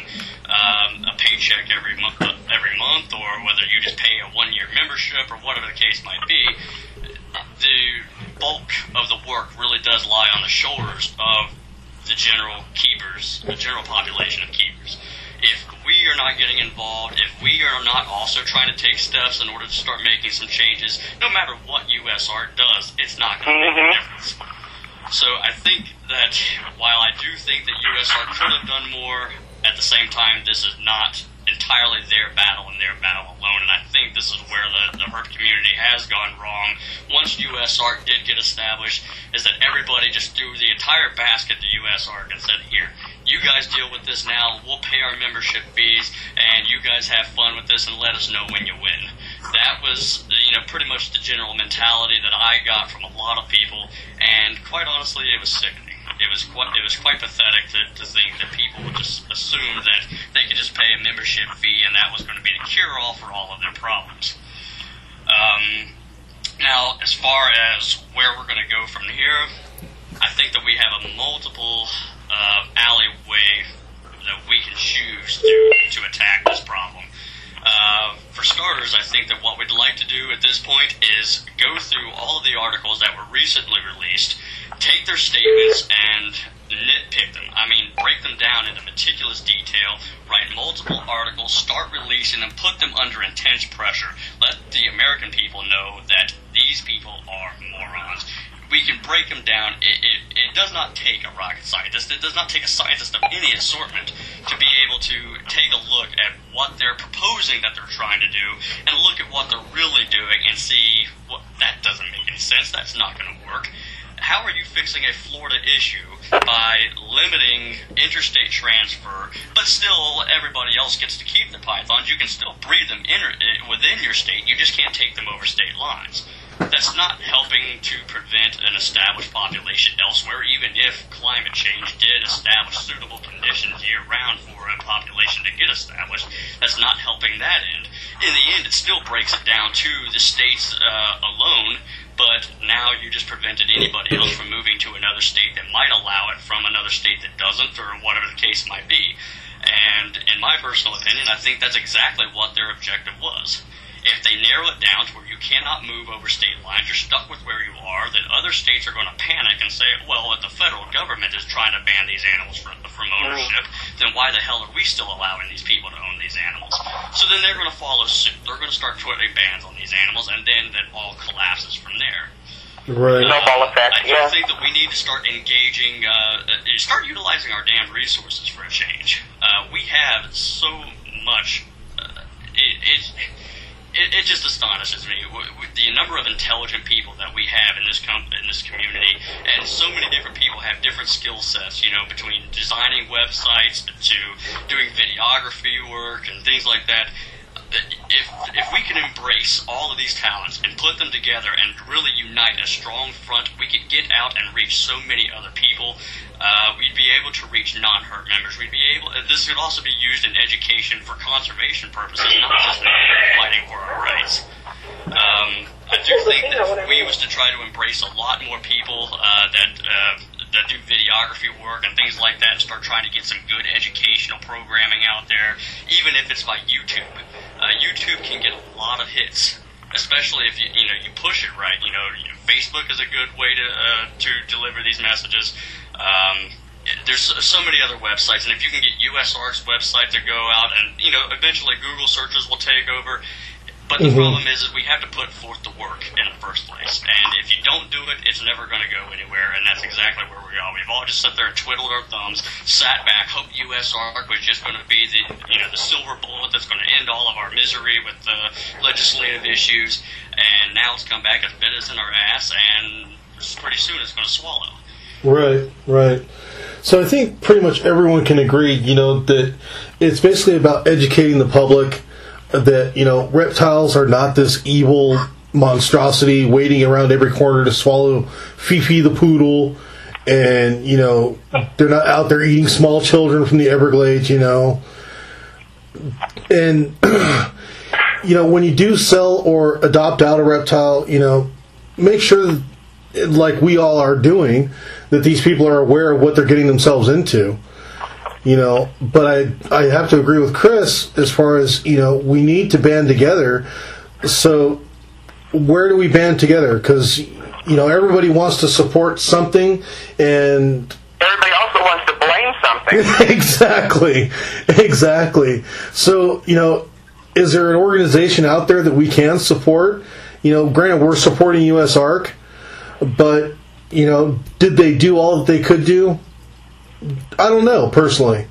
um, a paycheck every month, every month, or whether you just pay a one-year membership, or whatever the case might be. The bulk of the work really does lie on the shoulders of the general keepers, the general population of keepers. If we are not getting involved, if we are not also trying to take steps in order to start making some changes, no matter what USARK does, it's not going to make a mm-hmm. difference. So I think that while I do think that USARK could have done more, at the same time, this is not entirely their battle and their battle alone. And I think this is where the, the herp community has gone wrong. Once USARK did get established, is that everybody just threw the entire basket to USARK and said, here, you guys deal with this now. We'll pay our membership fees, and you guys have fun with this, and let us know when you win. That was, you know, pretty much the general mentality that I got from a lot of people, and quite honestly, it was sickening. It was quite, it was quite pathetic to, to think that people would just assume that they could just pay a membership fee, and that was going to be the cure-all for all of their problems. Um, now, as far as where we're going to go from here, I think that we have a multiple uh, alleyway that we can choose to, to attack this problem. Uh, for starters, I think that what we'd like to do at this point is go through all of the articles that were recently released, take their statements and nitpick them. I mean, break them down into meticulous detail, write multiple articles, start releasing them, put them under intense pressure. Let the American people know that these people are morons we can break them down. It, it, it, does not take a rocket scientist. It does not take a scientist of any assortment to be able to take a look at what they're proposing that they're trying to do and look at what they're really doing and see what well, that doesn't make any sense. That's not going to work. How are you fixing a Florida issue by limiting interstate transfer, but still everybody else gets to keep the pythons? You can still breed them in, uh, within your state. You just can't take them over state lines that's not helping to prevent an established population elsewhere, even if climate change did establish suitable conditions year round for a population to get established. That's not helping that end. In the end, it still breaks it down to the states uh, alone, but now you just prevented anybody else from moving to another state that might allow it from another state that doesn't, or whatever the case might be. And in my personal opinion, I think that's exactly what their objective was. If they narrow it down to where cannot move over state lines, you're stuck with where you are, then other states are going to panic and say, well, if the federal government is trying to ban these animals from, from ownership, then why the hell are we still allowing these people to own these animals? So then they're going to follow suit. They're going to start putting bans on these animals, and then that all collapses from there. Right. Snowball effect. I do Yeah. think that we need to start engaging, uh, uh, start utilizing our damned resources for a change. Uh, we have so much. Uh, it, it, it, it just astonishes me the number of intelligent people that we have in this com- in this community, and so many different people have different skill sets. You know, between designing websites to doing videography work and things like that if if we can embrace all of these talents and put them together and really unite a strong front, we could get out and reach so many other people. Uh, we'd be able to reach non-herp members. We'd be able. This could also be used in education for conservation purposes, not just fighting for our rights. Um, I do think that if we was to try to embrace a lot more people uh, that uh, that do videography work and things like that, and start trying to get some good educational programming out there, even if it's by YouTube. Uh, YouTube can get a lot of hits, especially if you you know you push it right. You know, Facebook is a good way to uh, to deliver these messages. Um, there's so- many other websites, and if you can get USARK's website to go out, and you know, eventually Google searches will take over. But the mm-hmm. problem is, is we have to put forth the work in the first place, and if you don't do it, it's never going to go anywhere, and that's exactly where we are. We've all just sat there and twiddled our thumbs, sat back, hoped USARK was just going to be the you know the silver bullet that's going to end all of our misery with the legislative issues, and now it's come back as bit us in our ass, and pretty soon it's going to swallow. Right, right. So I think pretty much everyone can agree, you know, that it's basically about educating the public that, you know, reptiles are not this evil monstrosity waiting around every corner to swallow Fifi the poodle and, you know, they're not out there eating small children from the Everglades, you know. And you know, when you do sell or adopt out a reptile, you know, make sure like we all are doing that these people are aware of what they're getting themselves into you know but i i have to agree with chris as far as you know we need to band together so where do we band together because you know everybody wants to support something and Everybody also wants to blame something. exactly, exactly. So you know, is there an organization out there that we can support? You know, granted, we're supporting USARK, but you know, did they do all that they could do? I don't know personally.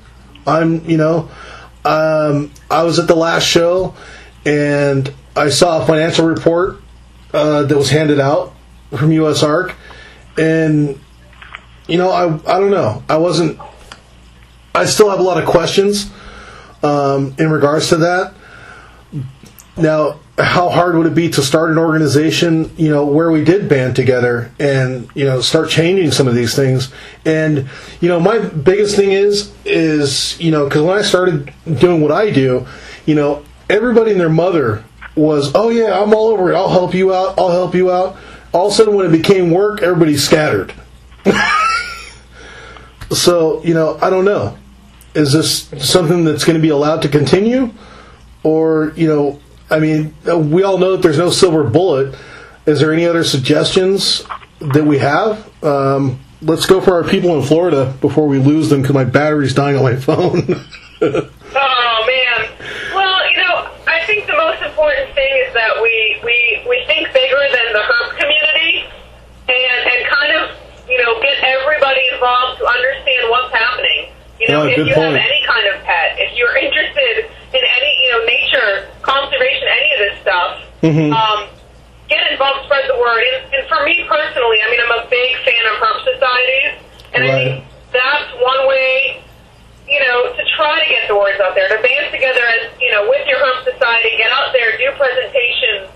I'm, you know, um, I was at the last show and I saw a financial report uh, that was handed out from USARK, and you know, I I don't know. I wasn't. I still have a lot of questions um, in regards to that. Now, how hard would it be to start an organization, you know, where we did band together and you know start changing some of these things? And you know, my biggest thing is is you know because when I started doing what I do, you know, everybody and their mother was, oh yeah, I'm all over it. I'll help you out. I'll help you out. All of a sudden, when it became work, everybody scattered. so you know, I don't know. Is this something that's going to be allowed to continue, or you know? I mean, we all know that there's no silver bullet. Is there any other suggestions that we have? Um, let's go for our people in Florida before we lose them because my battery's dying on my phone. Oh man. Well, you know, I think the most important thing is that we we we think bigger than the herp community, and and kind of you know get everybody involved to understand what's happening. You know, Yeah, if you point. have any kind of pet, if you're interested in any you know nature conservation, any of this Mhm. Um, get involved, spread the word. And, and for me personally, I mean, I'm a big fan of herp societies, and I Right. think that's one way you know, to try to get the words out there, to band together as, you know, with your home society, get out there, do presentations,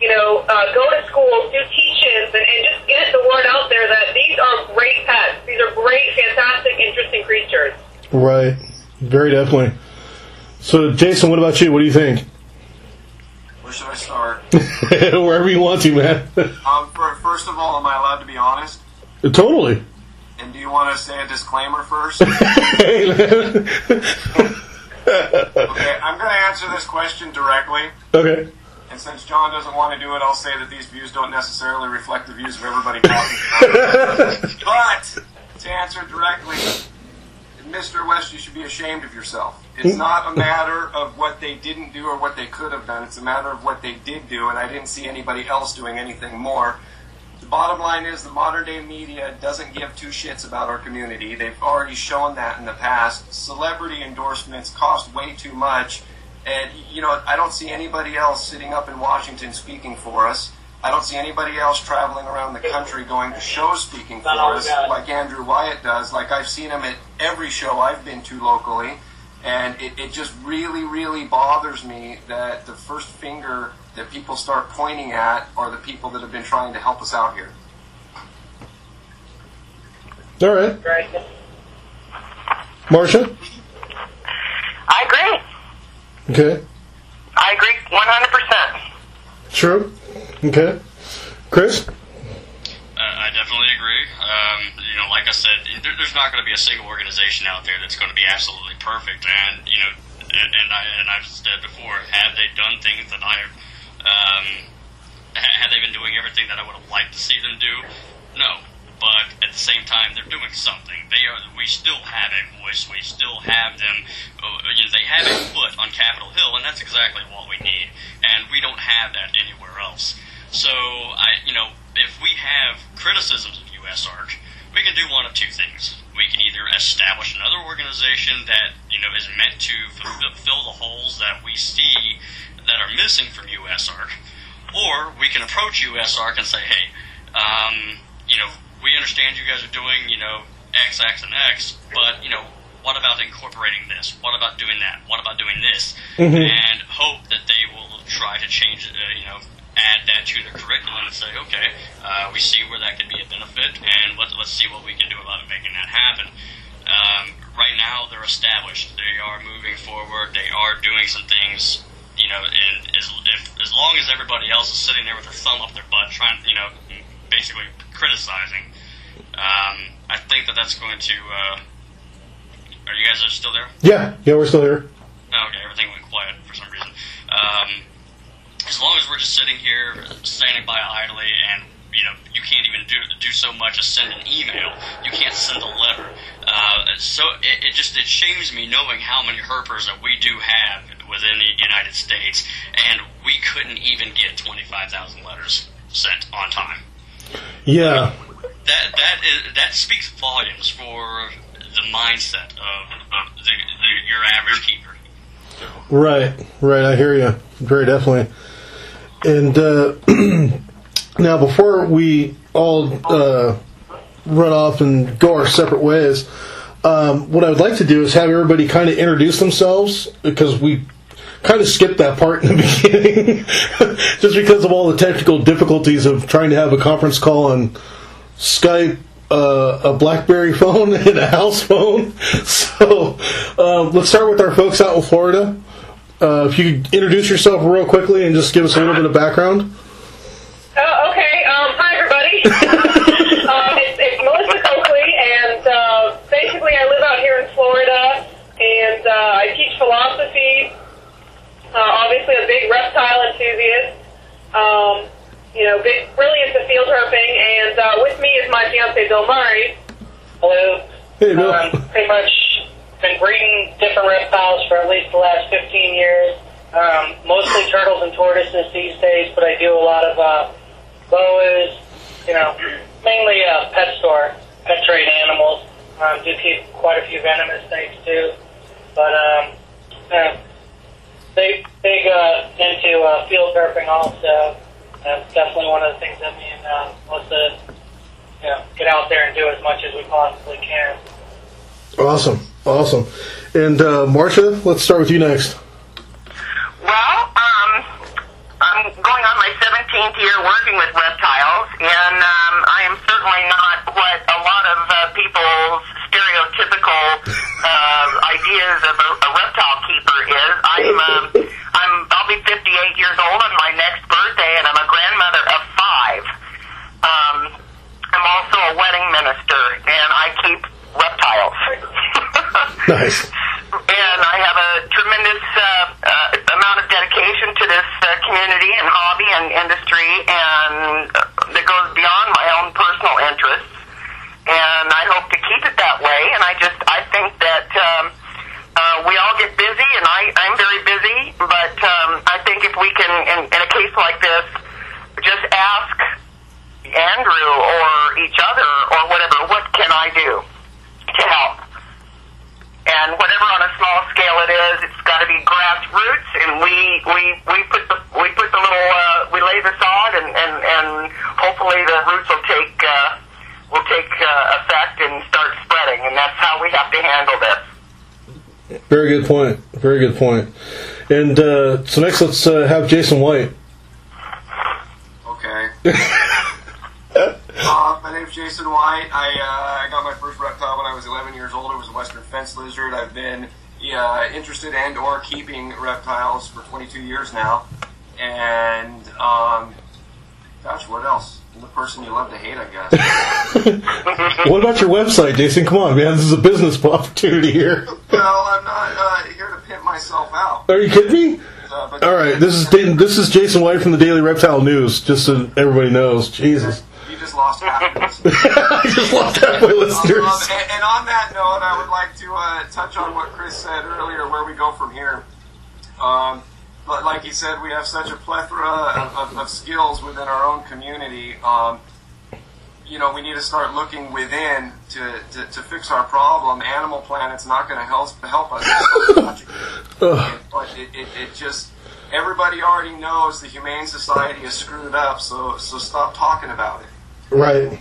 you know, uh, go to schools, do teach-ins, and, and just get the word out there that these are great pets. These are great, fantastic, interesting creatures. right. Very definitely. So, Jason, what about you? What do you think? Where should I start? Wherever you want to, man. Um, for, first of all, am I allowed to be honest? totally. And do you want to say a disclaimer first? Okay, I'm going to answer this question directly. okay. And since John doesn't want to do it, I'll say that these views don't necessarily reflect the views of everybody talking. But to answer directly, Mr. West, you should be ashamed of yourself. It's not a matter of what they didn't do or what they could have done. It's a matter of what they did do, and I didn't see anybody else doing anything more. The bottom line is the modern day media doesn't give two shits about our community. They've already shown that in the past. Celebrity endorsements cost way too much. And, you know, I don't see anybody else sitting up in Washington speaking for us. I don't see anybody else traveling around the country going to shows speaking for us like Andrew Wyatt does. Like I've seen him at every show I've been to locally. And it, it just really, really bothers me that the first finger that people start pointing at are the people that have been trying to help us out here. All right. Right. Marcia? I agree. Okay. I agree 100%. True. Okay. Chris? Uh, I definitely agree. Um, you know, like I said, there, there's not going to be a single organization out there that's going to be absolutely perfect. And you know, and, and I and I've said before, have they done things that I, um, ha- have they been doing everything that I would have liked to see them do? No. But at the same time, they're doing something. They are. We still have a voice. We still have them. Uh, you know, they have a foot on Capitol Hill, and that's exactly what we need. And we don't have that anywhere else. So I, you know, if we have criticisms of USARK, we can do one of two things. We can either establish another organization that you know is meant to fill the holes that we see that are missing from USARK, or we can approach USARK and say, hey, um, you know, we understand you guys are doing, you know, X, X, and X, but you know, what about incorporating this? What about doing that? What about doing this? And hope that they will try to change, uh, you know, add that to their curriculum and say, okay, uh, we see where that could be a benefit, and let's let's see what we can do about making that happen. Um, right now, they're established. They are moving forward. They are doing some things. You know, and as if, as long as everybody else is sitting there with their thumb up their butt, trying, you know, basically criticizing, um, I think that that's going to. Uh, are you guys still there? Yeah. Yeah, we're still here. Oh, okay, everything went quiet for some reason. Um, as long as we're just sitting here, standing by idly, and you know, you can't even do do so much as send an email. You can't send a letter. Uh, so it, it just it shames me knowing how many herpers that we do have within the United States, and we couldn't even get twenty five thousand letters sent on time. Yeah. That that is that speaks volumes for the mindset of, of the, the, your average keeper. Right, right. I hear you. Very definitely. And uh, now, before we all uh, run off and go our separate ways, um, what I would like to do is have everybody kind of introduce themselves because we kind of skipped that part in the beginning, just because of all the technical difficulties of trying to have a conference call on Skype, uh, a BlackBerry phone, and a house phone. So um, let's start with our folks out in Florida. Uh, if you could introduce yourself real quickly and just give us a little bit of background. Oh, okay. Um, hi, everybody. um, it's, it's Melissa Coakley, and uh, basically I live out here in Florida, and uh, I teach philosophy. Uh, obviously, a big reptile enthusiast. Um, you know, big, really into field herping, and uh, with me is my fiance Bill Murray. Hello. Hey, Bill. Um, pretty much been breeding different reptiles for at least the last 15 years. Um, mostly turtles and tortoises these days, but I do a lot of uh, boas, you know, mainly uh, pet store, pet trade animals. Um, do keep quite a few venomous snakes too. But um, uh, big, big uh, into uh, field herping also. That's definitely one of the things that me and uh, Melissa you know, get out there and do as much as we possibly can. Awesome, awesome. And uh, Marcia, let's start with you next. Well, um, I'm going on my 17th year working with reptiles, and um, I am certainly not what a lot of uh, people's stereotypical uh, ideas of a, a reptile keeper is. I'm, um, I'm, I'll be 58 years old on my next birthday, and I'm a grandmother of five. Um, I'm also a wedding minister, and I keep reptiles. Nice. and I have a tremendous uh, uh, amount of dedication to this uh, community and hobby and industry, and uh, that goes beyond my own personal interests. And I hope to keep it that way. And I just I think that um, uh, we all get busy, and I I'm very busy. But um, I think if we can, in, in a case like this, just ask Andrew or each other or whatever, what can I do? And whatever on a small scale it is, it's got to be grassroots, and we we we put the we put the little uh, we lay the sod, and and and hopefully the roots will take uh, will take uh, effect and start spreading, and that's how we have to handle this. Very good point. Very good point. And uh, so next, let's uh, have Jason White. Okay. uh, my name's Jason White. I, uh, I got my first reptile when I was 11 years old. It was a western fence lizard. I've been uh, interested and or keeping reptiles for 22 years now. And, um, gosh, what else? I'm the person you love to hate, I guess. What about your website, Jason? Come on, man. This is a business opportunity here. well, I'm not uh, here to pimp myself out. Are you kidding me? Uh, All right, this is this is Jason White from the Daily Reptile News. Just so everybody knows, Jesus, You just lost half of. I just lost half my Um, and, and on that note, I would like to uh, touch on what Chris said earlier, where we go from here. Um, but like he said, we have such a plethora of, of, of skills within our own community. Um, you know, we need to start looking within to, to, to fix our problem. Animal Planet's not going to help help us. But it, it, it just everybody already knows the Humane Society is screwed up. So so stop talking about it Right.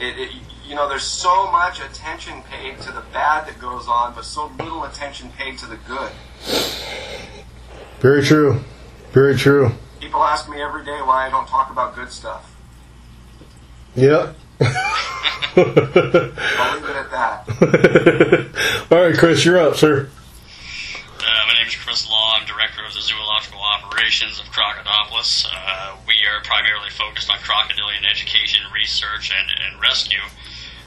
it, it, you know, there's so much attention paid to the bad that goes on, but so little attention paid to the good. Very true. Very true. People ask me every day why I don't talk about good stuff. Yep. I'll leave it at that. All right, Chris, you're up, sir. Uh, my name is Chris Law. I'm director of the zoological operations of Crocodopoulos. Uh, primarily focused on crocodilian education, research, and, and rescue.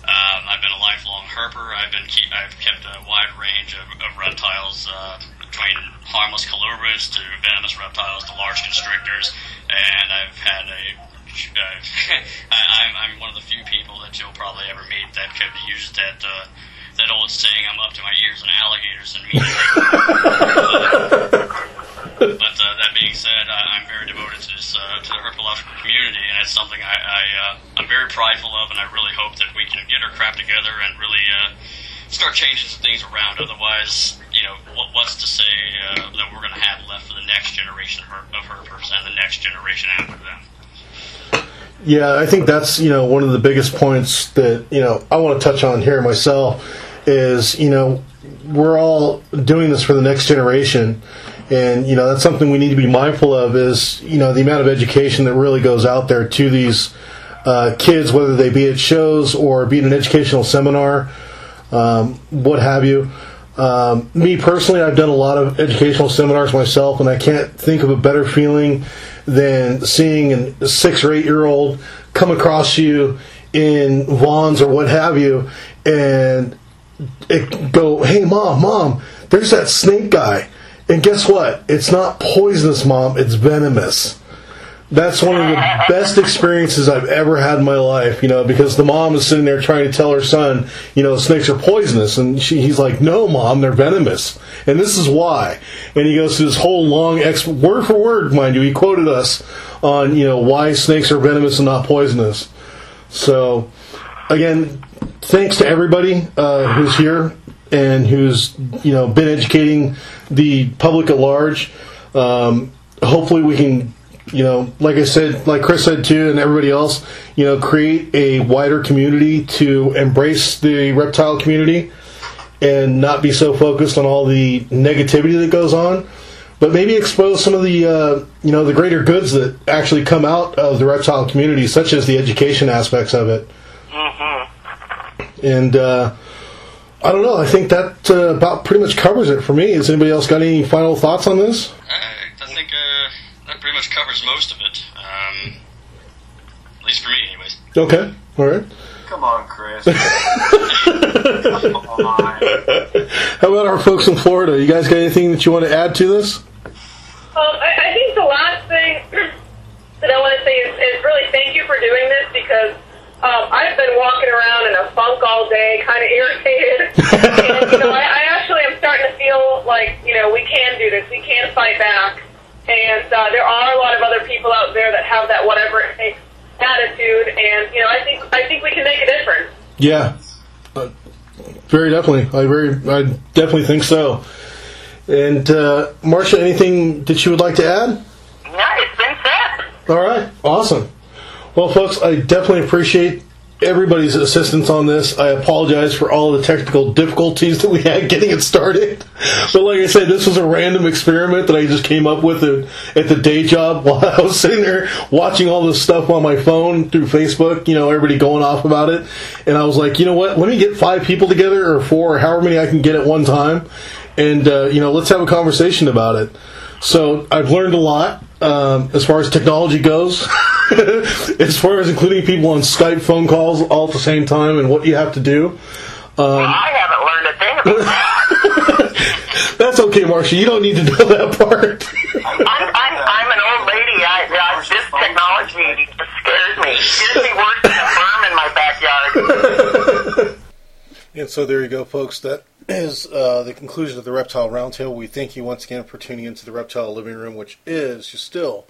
Um, I've been a lifelong herper. I've been keep, I've kept a wide range of, of reptiles, uh, between harmless colubrids to venomous reptiles to large constrictors, and I've had a uh, I, I'm, I'm one of the few people that you'll probably ever meet that could use that uh, that old saying, "I'm up to my ears in alligators," and meat. But uh, that being said, I, I'm very devoted to this uh, to the herpetological community, and it's something I, I uh, I'm very prideful of, and I really hope that we can get our crap together and really uh, start changing some things around. Otherwise, you know, what, what's to say uh, that we're going to have left for the next generation of herpers and the next generation after them? Yeah, I think that's you know one of the biggest points that you know I want to touch on here myself is you know we're all doing this for the next generation, and you know that's something we need to be mindful of is you know the amount of education that really goes out there to these uh, kids, whether they be at shows or be at an educational seminar, um, what have you. Um, me personally, I've done a lot of educational seminars myself, and I can't think of a better feeling than seeing a six or eight year old come across you in Vaughn's or what have you, and go, "Hey, mom, mom, there's that snake guy." And guess what? It's not poisonous, mom. It's venomous that's one of the best experiences I've ever had in my life, you know, because the mom is sitting there trying to tell her son, you know, snakes are poisonous. And she, he's like, no, mom, they're venomous. And this is why. And he goes through this whole long, ex- word for word, mind you, he quoted us on, you know, why snakes are venomous and not poisonous. So, again, thanks to everybody uh, who's here and who's, you know, been educating the public at large. Um, hopefully we can you know, like I said, like Chris said too, and everybody else, you know, create a wider community to embrace the reptile community and not be so focused on all the negativity that goes on, but maybe expose some of the, uh, you know, the greater goods that actually come out of the reptile community, such as the education aspects of it. Uh huh. And uh, I don't know. I think that uh, about pretty much covers it for me. Has anybody else got any final thoughts on this? I, I think uh, that pretty much covers most of it. Um, at least for me, anyways. Okay. All right. Come on, Chris. Come on. How about our folks in Florida? You guys got anything that you want to add to this? Um, I, I think the last thing that I want to say is, is really thank you for doing this because um, I've been walking around in a funk all day, kind of irritated. and, you know, I, I actually am starting to feel like, you know, we can do this. We can fight back. And uh, there are a lot of other people out there that have that whatever it takes attitude. And, you know, I think, I think we can make a difference. Yeah, uh, very definitely. I very, I definitely think so. And uh, Marcia, anything that you would like to add? No, it's been said. All right, awesome. Well, folks, I definitely appreciate everybody's assistance on this. I apologize for all the technical difficulties that we had getting it started. But like I said, this was a random experiment that I just came up with at, the day job while I was sitting there watching all this stuff on my phone through Facebook, you know, everybody going off about it. And I was like, you know what? Let me get five people together or four or however many I can get at one time. And, uh, you know, let's have a conversation about it. So I've learned a lot um, as far as technology goes, as far as including people on Skype phone calls all at the same time and what you have to do. I haven't learned a thing about that. That's okay, Marcia. You don't need to know that part. I'm, I'm, I'm an old lady. I, I, this technology just scares me. It scares me worse than a worm in my backyard. And so there you go, folks. That is uh, the conclusion of the Reptile Roundtable. We thank you once again for tuning into the Reptile Living Room, which is still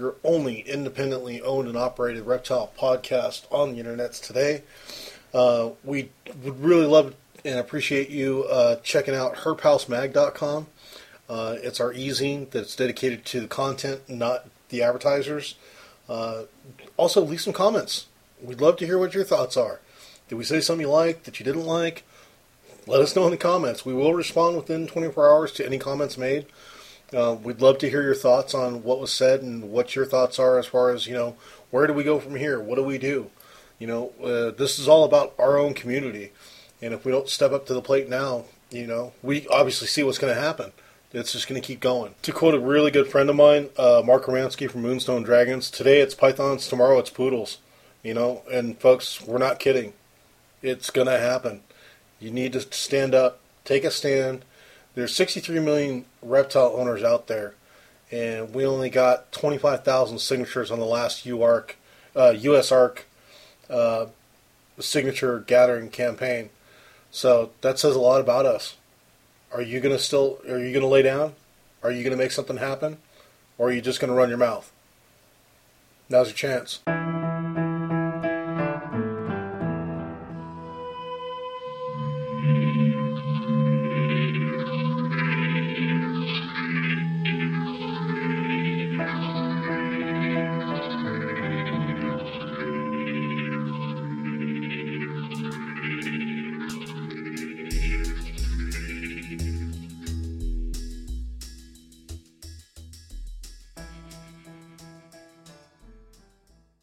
your only independently owned and operated reptile podcast on the internets today. Uh, we would really love and appreciate you uh, checking out herphousemag.com. Uh, it's our e-zine that's dedicated to the content, not the advertisers. Uh, also, leave some comments. We'd love to hear what your thoughts are. Did we say something you liked that you didn't like? Let us know in the comments. We will respond within 24 hours to any comments made. Uh, we'd love to hear your thoughts on what was said and what your thoughts are as far as, you know, where do we go from here? What do we do? You know, uh, this is all about our own community. And if we don't step up to the plate now, you know, we obviously see what's going to happen. It's just going to keep going. To quote a really good friend of mine, uh, Mark Romansky from Moonstone Dragons, today it's pythons, tomorrow it's poodles. You know, and folks, we're not kidding. It's going to happen. You need to stand up, take a stand. There's 63 million reptile owners out there, and we only got 25,000 signatures on the last UARC uh, USARK uh, signature gathering campaign. So that says a lot about us. Are you gonna still? Are you gonna lay down? Are you gonna make something happen, or are you just gonna run your mouth? Now's your chance.